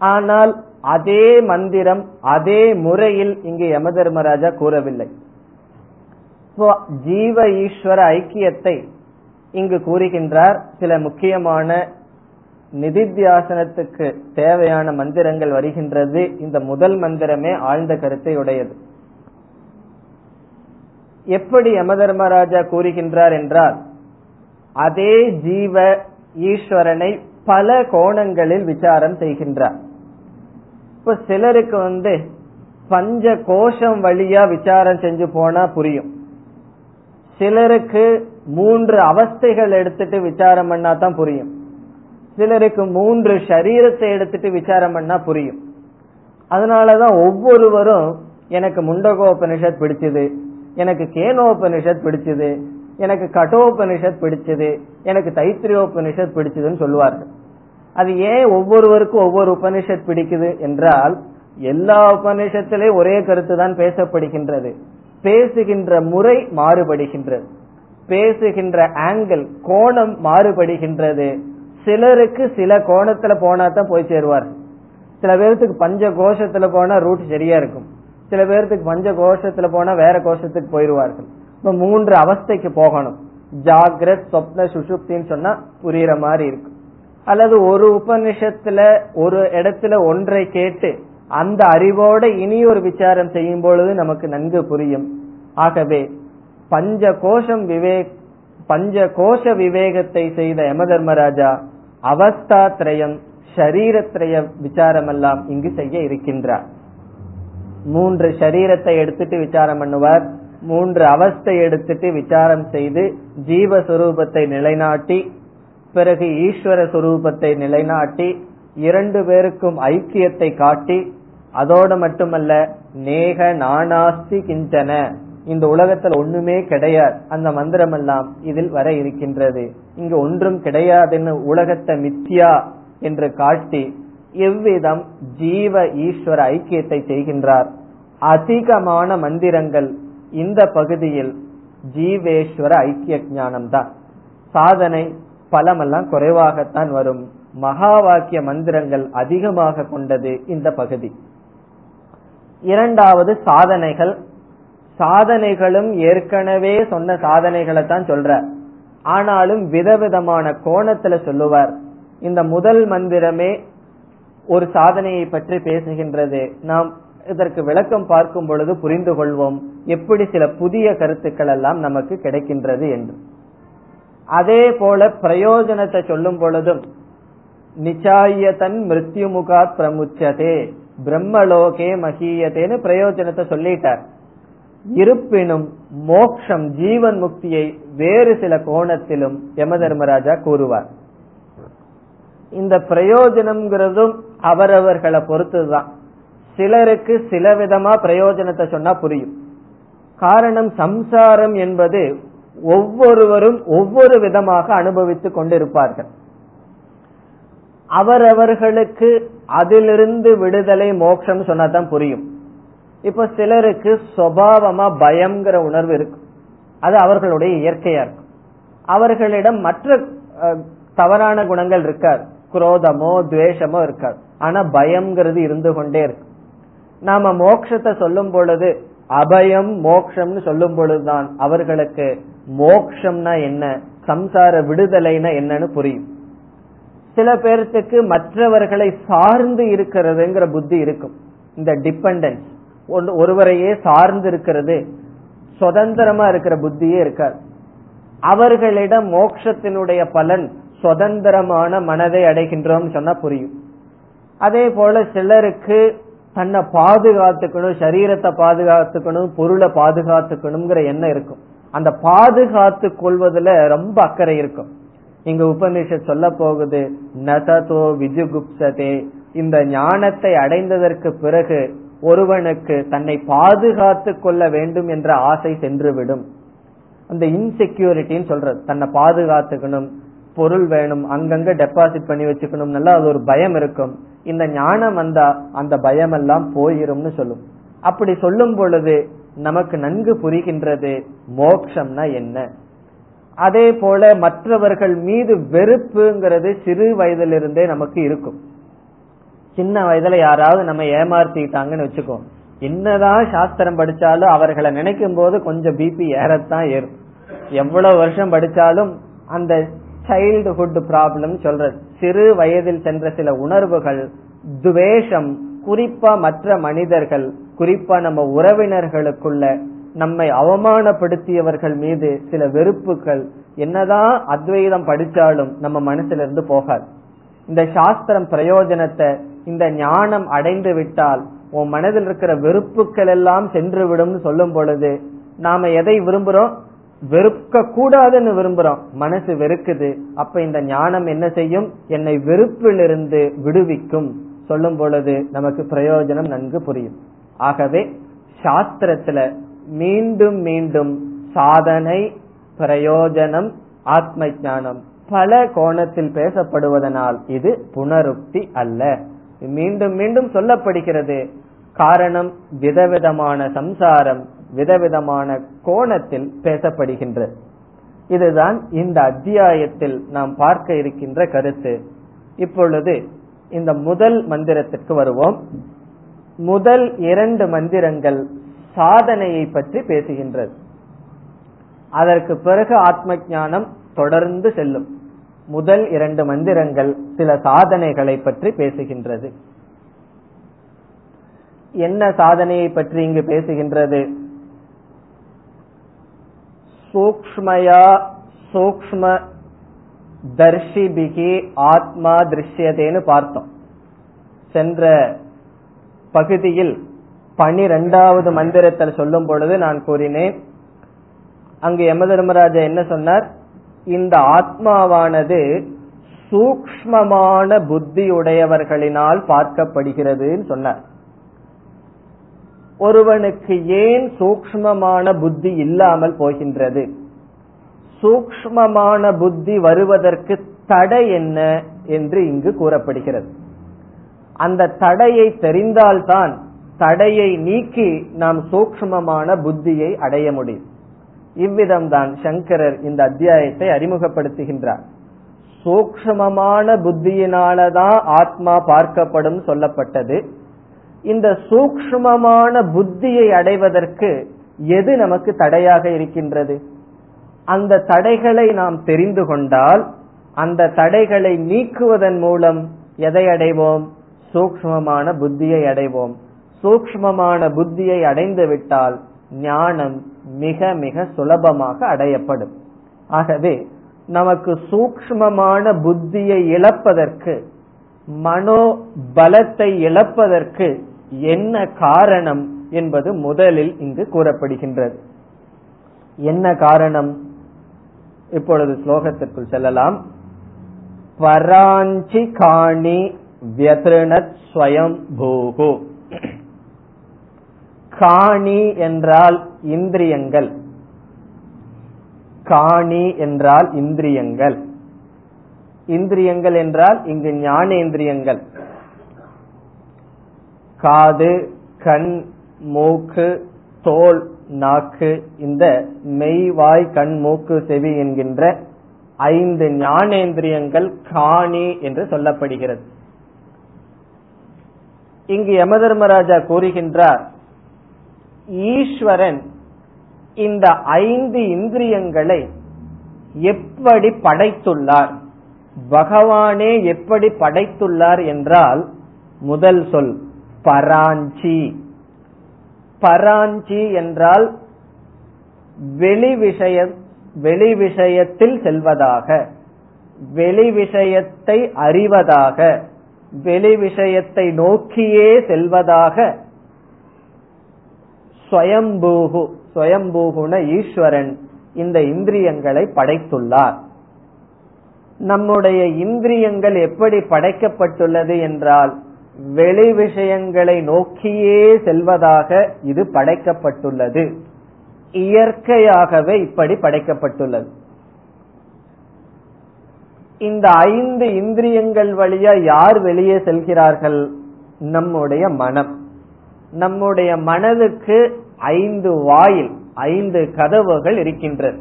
ஆனால் அதே மந்திரம் அதே முறையில் இங்கு யம தர்மராஜா கூறவில்லை ஜீவ ஈஸ்வர ஐக்கியத்தை இங்கு கூறுகின்றார். சில முக்கியமான நிதித்தியாசனத்துக்கு தேவையான மந்திரங்கள் வருகின்றது. இந்த முதல் மந்திரமே ஆழ்ந்த கருத்தை உடையது எப்படி யம தர்மராஜா கூறுகின்றார் என்றால் அதே ஜீவ ஈஸ்வரனை பல கோணங்களில் விசாரம் செய்கின்றார். இப்ப சிலருக்கு வந்து பஞ்ச கோஷம் வழியா விசாரம் செஞ்சு போனா புரியும். சிலருக்கு மூன்று அவஸ்தைகள் எடுத்துட்டு விசாரம் பண்ணா தான் புரியும். சிலருக்கு மூன்று சரீரத்தை எடுத்துட்டு விசாரம் பண்ணா புரியும். அதனாலதான் ஒவ்வொருவரும் எனக்கு முண்டகோபனிஷத் பிடிச்சது எனக்கு கேனோபனிஷத் பிடிச்சது எனக்கு கட்டோபனிஷத் பிடிச்சது எனக்கு தைத்திரியோபனிஷத் பிடிச்சதுன்னு சொல்லுவார்கள். அது ஏன் ஒவ்வொருவருக்கும் ஒவ்வொரு உபனிஷத் பிடிக்குது என்றால் எல்லா உபனிஷத்திலே ஒரே கருத்து தான் பேசப்படுகின்றது. பேசுகின்ற முறை மாறுபடுகின்றது. பேசுகின்ற ஆங்கிள் கோணம் மாறுபடுகின்றது. சிலருக்கு சில கோணத்துல போனா தான் போய் சேருவார் சில பேர்த்துக்கு பஞ்ச கோஷத்துல போனா ரூட் சரியா இருக்கும். சில பேர்த்துக்கு பஞ்ச கோஷத்துல போனா வேற கோஷத்துக்கு போயிருவார்கள். இப்ப மூன்று அவஸ்தைக்கு போகணும். ஜாகிரத் சொப்ன சுசுப்தின்னு சொன்னா புரியுற மாதிரி இருக்கும் அல்லது ஒரு உபனிஷத்துல ஒரு இடத்துல ஒன்றை கேட்டு அந்த அறிவோட இனி ஒரு விசாரம் செய்யும் பொழுது நமக்கு நன்கு புரியும். ஆகவே பஞ்ச கோஷம் விவேக் பஞ்ச கோஷ விவேகத்தை செய்த யம தர்மராஜா அவஸ்தா திரயம் ஷரீரத்திரய விசாரம் எல்லாம் இங்கு செய்ய இருக்கின்றார். மூன்று சரீரத்தை எடுத்துட்டு விசாரம் பண்ணுவார். மூன்று அவஸ்தை எடுத்துட்டு விசாரம் செய்து ஜீவஸ்வரூபத்தை நிலைநாட்டி பிறகு ஈஸ்வர சுரூபத்தை நிலைநாட்டி இரண்டு பேருக்கும் ஐக்கியத்தை காட்டி அதோடு மட்டுமல்ல நேக நானாஸ்தி கிஞ்சன. இந்த உலகத்தில் ஒண்ணுமே கிடையாது. அந்த மந்திரம் எல்லாம் இதில் வர இருக்கின்றது. இங்கு ஒன்றும் கிடையாதுன்னு உலகத்தை மித்தியா என்று காட்டி எவ்விதம் ஜீவ ஈஸ்வர ஐக்கியத்தை செய்கின்றார். அதிகமான மந்திரங்கள் இந்த பகுதியில் ஜீவேஸ்வர ஐக்கிய ஞானம் தான் சாதனை பலமெல்லாம் குறைவாகத்தான் வரும். மகா வாக்கிய மந்திரங்கள் அதிகமாக கொண்டது இந்த பகுதி. இரண்டாவது சாதனைகள். சாதனைகளும் ஏற்கனவே சொன்ன சாதனைகளை தான் சொல்ற. ஆனாலும் விதவிதமான கோணத்துல சொல்லுவார். இந்த முதல் மந்திரமே ஒரு சாதனையை பற்றி பேசுகின்றது. நாம் இதற்கு விளக்கம் பார்க்கும் பொழுது புரிந்து கொள்வோம் எப்படி சில புதிய கருத்துக்கள் எல்லாம் நமக்கு கிடைக்கின்றது என்று. அதே போல பிரயோஜனத்தை சொல்லும் பொழுதும் நிச்சாயத்தன் மிருத்யுமுகா பிரமுச்சதே பிரம்மலோகே மகியதேன்னு பிரயோஜனத்தை சொல்லிட்டார். இருப்பினும் மோக்ஷம் ஜீவன் முக்தியை வேறு சில கோணத்திலும் யம தர்மராஜா கூறுவார். இந்த பிரயோஜனம்ங்கிறதும் அவரவர்களை பொறுத்துதான் சிலருக்கு சில விதமா பிரயோஜனத்தை சொன்னா புரியும். காரணம் சம்சாரம் என்பது ஒவ்வொருவரும் ஒவ்வொரு விதமாக அனுபவித்துக் கொண்டிருப்பார்கள். அவரவர்களுக்கு அதிலிருந்து விடுதலை மோட்சம் சொன்னாதான் புரியும். இப்ப சிலருக்கு சுவாவமா பயம்ங்கிற உணர்வு இருக்கும் அது அவர்களுடைய இயற்கையா இருக்கும் அவர்களிடம் மற்ற தவறான குணங்கள் இருக்காது. குரோதமோ துவேஷமோ இருக்காது. ஆனா பயம்ங்கிறது இருந்து கொண்டே இருக்கு. நாம மோக்ஷத்தை சொல்லும் பொழுது அபயம் மோக்ஷம்னு சொல்லும் பொழுதுதான் அவர்களுக்கு மோக்ஷம்னா என்ன சம்சார விடுதலைனா என்னன்னு புரியும். சில பேர்த்துக்கு மற்றவர்களை சார்ந்து இருக்கிறதுங்கிற புத்தி இருக்கும். இந்த டிபெண்டன்ஸ் ஒருவரையே சார்ந்து இருக்கிறது சுதந்திரமா இருக்கிற புத்தியே இருக்கார் அவர்களிடம் மோட்சத்தினுடைய பலன் சுதந்திரமான மனதை அடைகின்றோம் சொன்னா புரியும். அதே போல சிலருக்கு தன்னை பாதுகாத்துக்கணும் சரீரத்தை பாதுகாத்துக்கணும் பொருளை பாதுகாத்துக்கணுங்கிற எண்ணம் இருக்கும். அந்த பாதுகாத்து கொள்வதுல ரொம்ப அக்கறை இருக்கும். இங்க உபநிஷத் சொல்ல போகுது நததோ விஜுகுப்சதே. இந்த ஞானத்தை அடைந்ததற்கு பிறகு ஒருவனுக்கு தன்னை பாதுகாத்து கொள்ள வேண்டும் என்ற ஆசை சென்றுவிடும். அந்த இன்செக்யூரிட்டின்னு சொல்றது தன்னை பாதுகாத்துக்கணும் பொருள் வேணும் அங்கங்க டெபாசிட் பண்ணி வச்சுக்கணும் நல்லா அது ஒரு பயம் இருக்கும். இந்த ஞானம் வந்தா அந்த பயம் எல்லாம் போயிரும்னு சொல்லும். அப்படி சொல்லும் பொழுது நமக்கு நன்கு புரிகின்றது மோக்ஷம்னா என்ன? அதே போல மற்றவர்கள் மீது வெறுப்புங்கிறது சிறு வயதிலிருந்தே நமக்கு இருக்கும். சின்ன வயதுல யாராவது நம்ம ஏமாத்திட்டாங்கன்னு வச்சுக்கோ என்னதான் சாஸ்திரம் படிச்சாலும் அவர்களை நினைக்கும் போது கொஞ்சம் பிபி ஏறத்தான் ஏறும். எவ்வளவு வருஷம் படிச்சாலும் அந்த சைல்டுஹுட் ப்ராப்ளம் சொல்றது. சிறு வயதில் சென்ற சில உணர்வுகள் துவேஷம் குறிப்பா மற்ற மனிதர்கள் குறிப்பா நம்ம உறவினர்களுக்குள்ள நம்மை அவமானப்படுத்தியவர்கள் மீது சில வெறுப்புகள் என்னதான் அத்வைதம் படிச்சாலும் நம்ம மனசுல இருந்து போகாது. இந்த சாஸ்திரம் பிரயோஜனத்தை இந்த ஞானம் அடைந்து விட்டால் உன் மனதில் இருக்கிற வெறுப்புகள் எல்லாம் சென்று விடும் சொல்லும் பொழுது நாம எதை விரும்புறோம்? வெறுக்க கூடாதுன்னு விரும்புறோம் மனசு வெறுக்குது. அப்ப இந்த ஞானம் என்ன செய்யும்? என்னை வெறுப்பிலிருந்து விடுவிக்கும். சொல்லும் பொழுது நமக்கு பிரயோஜனம் நன்கு புரியும். ஆகவே சாஸ்திரத்துல மீண்டும் மீண்டும் சாதனை பிரயோஜனம் ஆத்ம ஞானம் பல கோணத்தில் பேசப்படுவதனால் இது புனருக்தி அல்ல. மீண்டும் மீண்டும் சொல்லப்படுகிறது. காரணம் விதவிதமான சம்சாரம். விதவிதமான கோணத்தில் பேசப்படுகின்றது இதுதான் இந்த அத்தியாயத்தில் நாம் பார்க்க இருக்கின்ற கருத்து. இப்பொழுது இந்த முதல் மந்திரத்திற்கு வருவோம். முதல் இரண்டு மந்திரங்கள் சாதனையை பற்றி பேசுகின்றது. அதற்கு பிறகு ஆத்ம ஞானம் தொடர்ந்து செல்லும். முதல் இரண்டு மந்திரங்கள் சில சாதனைகளை பற்றி பேசுகின்றது. என்ன சாதனையை பற்றி இங்கு பேசுகின்றது? சூக்மயா சூக்ம தர்ஷிபிகி ஆத்மா திருஷ்யதேன்னு பார்த்தோம். சென்ற பகுதியில் பனிரெண்டாவது மந்திரத்தில் சொல்லும் பொழுது நான் கூறினேன். அங்கு யம தர்மராஜா என்ன சொன்னார்? இந்த ஆத்மாவானது சூக்மமான புத்தி உடையவர்களினால் பார்க்கப்படுகிறதுன்னு சொன்னார். ஒருவனுக்கு ஏன் சூக்மமான புத்தி இல்லாமல் போகின்றது? சூக்மமான புத்தி வருவதற்கு தடை என்ன என்று இங்கு கூறப்படுகிறது. அந்த தடையை தெரிந்தால்தான் தடையை நீக்கி நாம் சூக்மமான புத்தியை அடைய முடியும். இவ்விதம்தான் சங்கரர் இந்த அத்தியாயத்தை அறிமுகப்படுத்துகின்றார். சூக்மமான புத்தியினாலதான் ஆத்மா பார்க்கப்படும் சொல்லப்பட்டது. இந்த சூக்மமான புத்தியை அடைவதற்கு எது நமக்கு தடையாக இருக்கின்றது? அந்த தடைகளை நாம் தெரிந்து கொண்டால் அந்த தடைகளை நீக்குவதன் மூலம் எதை அடைவோம்? சூக்மமான புத்தியை அடைவோம். சூக்மமான புத்தியை அடைந்துவிட்டால் ஞானம் மிக மிக சுலபமாக அடையப்படும். ஆகவே நமக்கு சூக்மமான புத்தியை இழப்பதற்கு மனோ பலத்தை இழப்பதற்கு என்ன காரணம் என்பது முதலில் இங்கு கூறப்படுகின்றது. என்ன காரணம்? இப்பொழுது ஸ்லோகத்திற்குள் செல்லலாம். பராஞ்சி காணி வியத்ருணத் ஸ்வயம் பூகு காணி என்றால் இந்திரியங்கள். காணி என்றால் இந்திரியங்கள். இந்திரியங்கள் என்றால் இங்கு ஞானேந்திரியங்கள். காது கண் மூக்கு தோல் நாக்கு இந்த மெய்வாய் கண் மூக்கு செவி என்கின்ற ஐந்து ஞானேந்திரியங்கள் காணி என்று சொல்லப்படுகிறது. இங்கு யமதர்மராஜா கூறுகின்றார் ஈஸ்வரன் இந்த ஐந்து இந்திரியங்களை எப்படி படைத்துள்ளார்? பகவானே எப்படி படைத்துள்ளார் என்றால் முதல் சொல் பராஞ்சி. பராஞ்சி என்றால் வெளி விஷய வெளி விஷயத்தில் செல்வதாக வெளி விஷயத்தை அறிவதாக வெளி விஷயத்தை நோக்கியே செல்வதாக. ஸ்வயம்பூகு ஸ்வயம்பூகுன ஈஸ்வரன் இந்த இந்திரியங்களை படைத்துள்ளார். நம்முடைய இந்திரியங்கள் எப்படி படைக்கப்பட்டுள்ளது என்றால் வெளி விஷயங்களை நோக்கியே செல்வதாக இது படைக்கப்பட்டுள்ளது. இயற்கையாகவே இப்படி படைக்கப்பட்டுள்ளது. இந்த ஐந்து இந்திரியங்கள் வழியா யார் வெளியே செல்கிறார்கள்? நம்முடைய மனம். நம்முடைய மனதுக்கு ஐந்து வாயில் ஐந்து கதவுகள் இருக்கின்றது.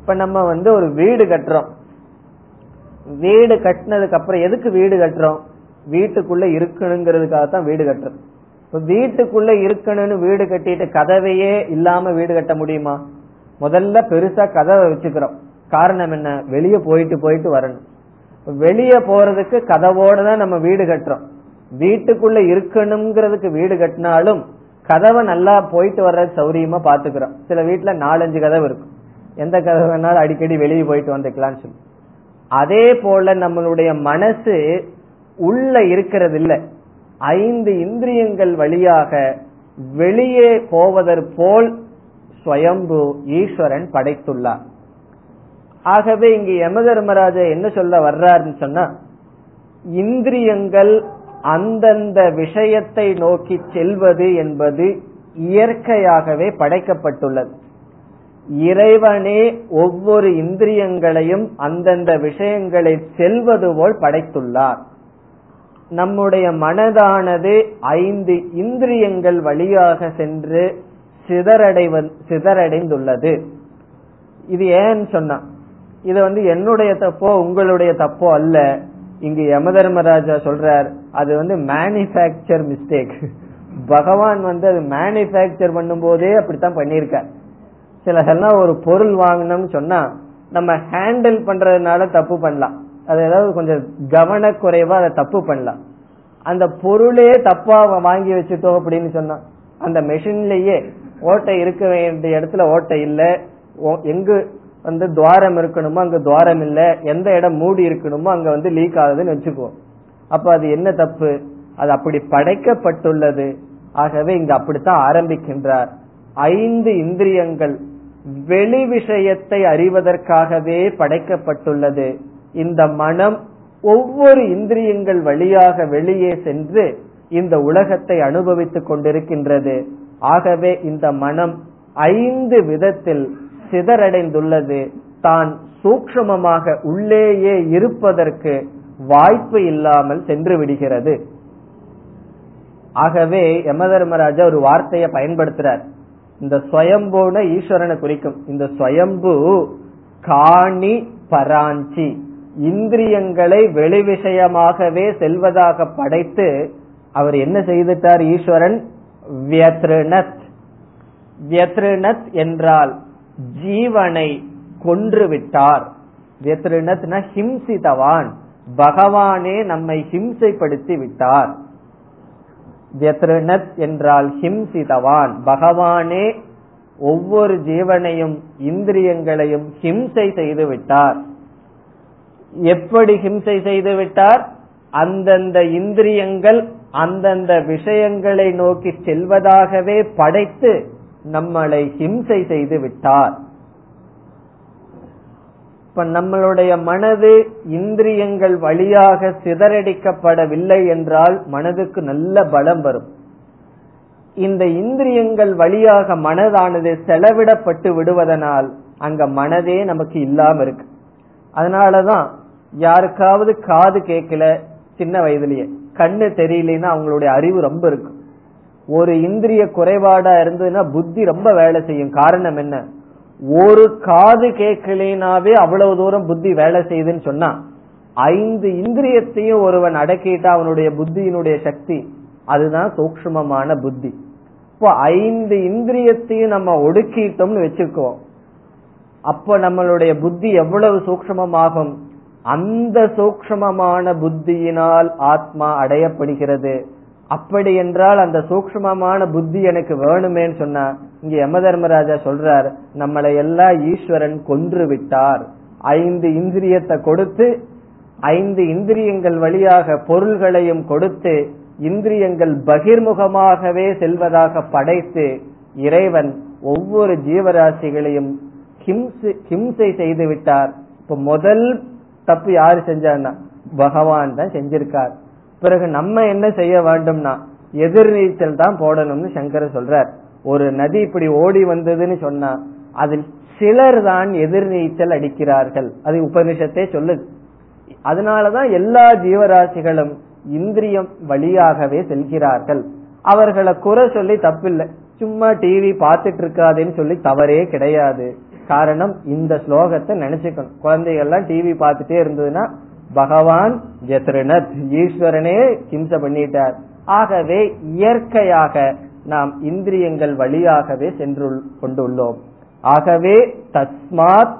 இப்ப நம்ம வந்து ஒரு வீடு கட்டுறோம். வீடு கட்டினதுக்கு அப்புறம் எதுக்கு வீடு கட்டுறோம்? வீட்டுக்குள்ள இருக்கணுங்கிறதுக்காக தான் வீடு கட்டுறோம் இப்ப வீட்டுக்குள்ள இருக்கணும்னு வீடு கட்டிட்டு கதவையே இல்லாம வீடு கட்ட முடியுமா? முதல்ல பெருசா கதவை வச்சுக்கிறோம். காரணம் என்ன? வெளியே போயிட்டு போயிட்டு வரணும். வெளியே போறதுக்கு கதவோட தான் நம்ம வீடு கட்டுறோம். வீட்டுக்குள்ள இருக்கணுங்கிறதுக்கு வீடு கட்டினாலும் கதவை நல்லா போயிட்டு வர்ற சௌரியமா பாத்துக்கிறோம் சில வீட்டுல நாலஞ்சு கதவு இருக்கும். எந்த கதவு வேணாலும் அடிக்கடி வெளியே போயிட்டு வந்துக்கலாம்னு சொல்லி. அதே போல நம்மளுடைய மனசு உள்ள இருக்கிறது ஐந்து இந்திரியங்கள் வழியாக வெளியே போவதற்போல் ஸ்வயம்பு ஈஸ்வரன் படைத்துள்ளார். ஆகவே இங்கு யமதர்மராஜா என்ன சொல்ல வர்றாருன்னு சொன்னா இந்திரியங்கள் அந்தந்த விஷயத்தை நோக்கி செல்வது என்பது இயற்கையாகவே படைக்கப்பட்டுள்ளது. இறைவனே ஒவ்வொரு இந்திரியங்களையும் அந்தந்த விஷயங்களை செல்வது போல் படைத்துள்ளார். நம்முடைய மனதானது ஐந்து இந்திரியங்கள் வழியாக சென்று சிதறடைவ சிதறடைந்துள்ளது. இது ஏன்னு சொன்னா இது வந்து என்னுடைய தப்போ உங்களுடைய தப்போ அல்ல. இங்கு யமதர்மராஜா சொல்றார் அது வந்து மேனுபேக்சர் மிஸ்டேக் பகவான் வந்து அது மேனுபேக்சர் பண்ணும் போதே அப்படித்தான் பண்ணிருக்கார் சிலதெல்லாம் ஒரு பொருள் வாங்கணும்னு சொன்னா நம்ம ஹேண்டில் பண்றதுனால தப்பு பண்ணலாம். அது ஏதாவது கொஞ்சம் கவனக்குறைவா அதை தப்பு பண்ணலாம். அந்த பொருளே தப்பா வாங்கி வச்சுட்டோம் அப்படின்னு சொன்னான் அந்த மெஷின்லயே ஓட்டை இருக்க வேண்டிய இடத்துல ஓட்டை இல்ல. எங்கு வந்து துவாரம் இருக்கணுமோ அங்க துவாரம் இல்ல. எந்த இடம் மூடி இருக்கணுமோ அங்க வந்து லீக் ஆகுதுன்னு வச்சுக்குவோம் அப்ப அது என்ன தப்பு? அது அப்படி படைக்கப்பட்டுள்ளது. ஆகவே இங்க அப்படித்தான் ஆரம்பிக்கின்றார். ஐந்து இந்திரியங்கள் வெளி விஷயத்தை அறிவதற்காகவே படைக்கப்பட்டுள்ளது. இந்த மனம் ஒவ்வொரு இந்திரியங்கள் வழியாக வெளியே சென்று இந்த உலகத்தை அனுபவித்துக் கொண்டிருக்கின்றது. ஆகவே இந்த மனம் ஐந்து விதத்தில் சிதறடைந்துள்ளது. தான் சூக்ஷமமாக உள்ளேயே இருப்பதற்கு வாய்ப்பு இல்லாமல் சென்று விடுகிறது. ஆகவே யமதர்மராஜா ஒரு வார்த்தையை பயன்படுத்துறார். இந்த ஸ்வயம்புன ஈஸ்வரனை குறிக்கும். இந்த ஸ்வயம்பு காணி பராஞ்சி. இந்திரியங்களை வெளி விஷயமாகவே செல்வதாக படைத்து அவர் என்ன செய்துட்டார் ஈஸ்வரன்? வியத்ருணத். வியத்ருணத் என்றால் ஜீவனை கொன்று விட்டார் வியத்ருணத்னா ஹிம்சிதவான் பகவானே நம்மை ஹிம்சைப்படுத்தி விட்டார் வியத்ருணத் என்றால் ஹிம்சிதவான் பகவானே ஒவ்வொரு ஜீவனையும் இந்திரியங்களையும் ஹிம்சை செய்து விட்டார் எப்படி ஹிம்சை செய்து விட்டார்? அந்தந்த இந்திரியங்கள் அந்தந்த விஷயங்களை நோக்கி செல்வதாகவே படைத்து நம்மளை ஹிம்சை செய்து விட்டார். இப்ப நம்மளுடைய மனது இந்திரியங்கள் வழியாக சிதறடிக்கப்படவில்லை என்றால் மனதுக்கு நல்ல பலம் வரும். இந்த இந்திரியங்கள் வழியாக மனதானது செலவிடப்பட்டு விடுவதனால் அங்க மனதே நமக்கு இல்லாம இருக்கு. அதனாலதான் யாருக்காவது காது கேட்கல சின்ன வயதுலயே. கண்ணு தெரியலன்னா அவங்களுடைய அறிவு ரொம்ப இருக்கும் ஒரு இந்திரிய குறைபாடா இருந்ததுன்னா புத்தி ரொம்ப வேலை செய்யும். காரணம் என்ன? ஒரு காது கேட்கலனாவே அவ்வளவு தூரம் புத்தி வேலை செய்யுதுன்னு சொன்னா ஐந்து இந்திரியத்தையும் ஒருவன் அடக்கிட்டா அவனுடைய புத்தியினுடைய சக்தி அதுதான் சூக்மமான புத்தி. இப்போ ஐந்து இந்திரியத்தையும் நம்ம ஒடுக்கிட்டோம்னு வச்சுக்கோம் அப்ப நம்மளுடைய புத்தி எவ்வளவு சூக்மமாகும் அந்த சூக்மமான புத்தியினால் ஆத்மா அடையப்படுகிறது. அப்படி என்றால் அந்த சூக்மமான புத்தி எனக்கு வேணுமேன்னு சொன்னா இங்க யம தர்மராஜா சொல்றார் நம்மளை எல்லாம் ஈஸ்வரன் கொன்று விட்டார் ஐந்து இந்திரியத்தை கொடுத்து ஐந்து இந்திரியங்கள் வழியாக பொருள்களையும் கொடுத்து இந்திரியங்கள் பகிர்முகமாகவே செல்வதாக படைத்து இறைவன் ஒவ்வொரு ஜீவராசிகளையும் ஹிம்சை செய்து விட்டார் இப்ப முதல் தப்பு யாரு செஞ்சான்னா? பகவான் தான் செஞ்சிருக்கார். பிறகு நம்ம என்ன செய்ய வேண்டும்னா எதிர்நீச்சல் தான் போடணும்னு சங்கர சொல்றார். ஒரு நதி இப்படி ஓடி வந்ததுன்னு சொன்னா அதில் சிலர் தான் எதிர்நீச்சல் அடிக்கிறார்கள். அது உபனிஷத்தே சொல்லுது. அதனாலதான் எல்லா ஜீவராசிகளும் இந்திரியம் வழியாகவே செல்கிறார்கள். அவர்களை குறை சொல்லி தப்பில்லை. சும்மா டிவி பார்த்துட்டு இருக்காதுன்னு சொல்லி தவறே கிடையாது. காரணம் இந்த ஸ்லோகத்தை நினைச்சுக்கணும். குழந்தைகள்லாம் டிவி பார்த்துட்டே இருந்ததுன்னா பகவான் ஜத்ருனத் ஈஸ்வரனே கிம்ச பண்ணிட்டார். ஆகவே இயற்கையாக நாம் இந்திரியங்கள் வழியாகவே சென்று கொண்டுள்ளோம். ஆகவே தஸ்மாத்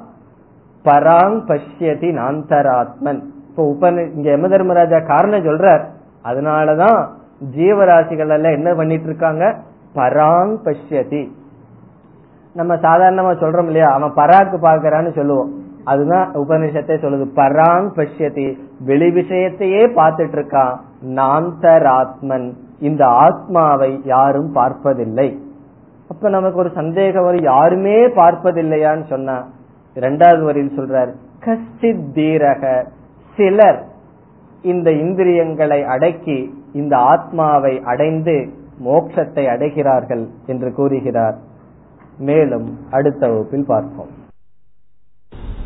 பராங் பஷ்யதி நாந்தராத்மன். இப்ப உப இங்க யம தர்மராஜா காரணம் சொல்றார். அதனாலதான் ஜீவராசிகள் எல்லாம் என்ன பண்ணிட்டு இருக்காங்க? பராங் பஷ்யதி. நம்ம சாதாரணமா சொல்றோம் இல்லையா? அவன் பராக்கு பாக்குறான்னு சொல்லுவோம். அதுதான் உபனிஷத்தை சொல்லுது. பராங் பஷ்யதி. வெளி விஷயத்தையே பார்த்துட்டு இருக்கான் நாந்தராத்மன் இந்த ஆத்மாவை யாரும் பார்ப்பதில்லை. அப்ப நமக்கு ஒரு சந்தேகம் வரும். யாருமே பார்ப்பதில்லையான்னு சொன்னா இரண்டாவது வரியில் சொல்றார் கஷ்டித் தீரக. சிலர் இந்த இந்திரியங்களை அடக்கி இந்த ஆத்மாவை அடைந்து மோட்சத்தை அடைகிறார்கள் என்று கூறுகிறார். மேலும் அடுத்த வகுப்பில் பார்ப்போம்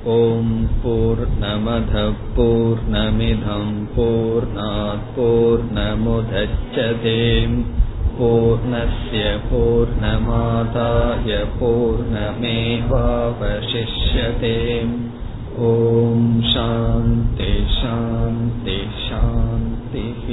ॐ पूर्णमधपूर्णमिधम् पूर्णात् पूर्णमुदच्छते पूर्णस्य पूर्णमादाय पूर्णमेवावशिष्यते ॐ शान्ति शान्ति शान्तिः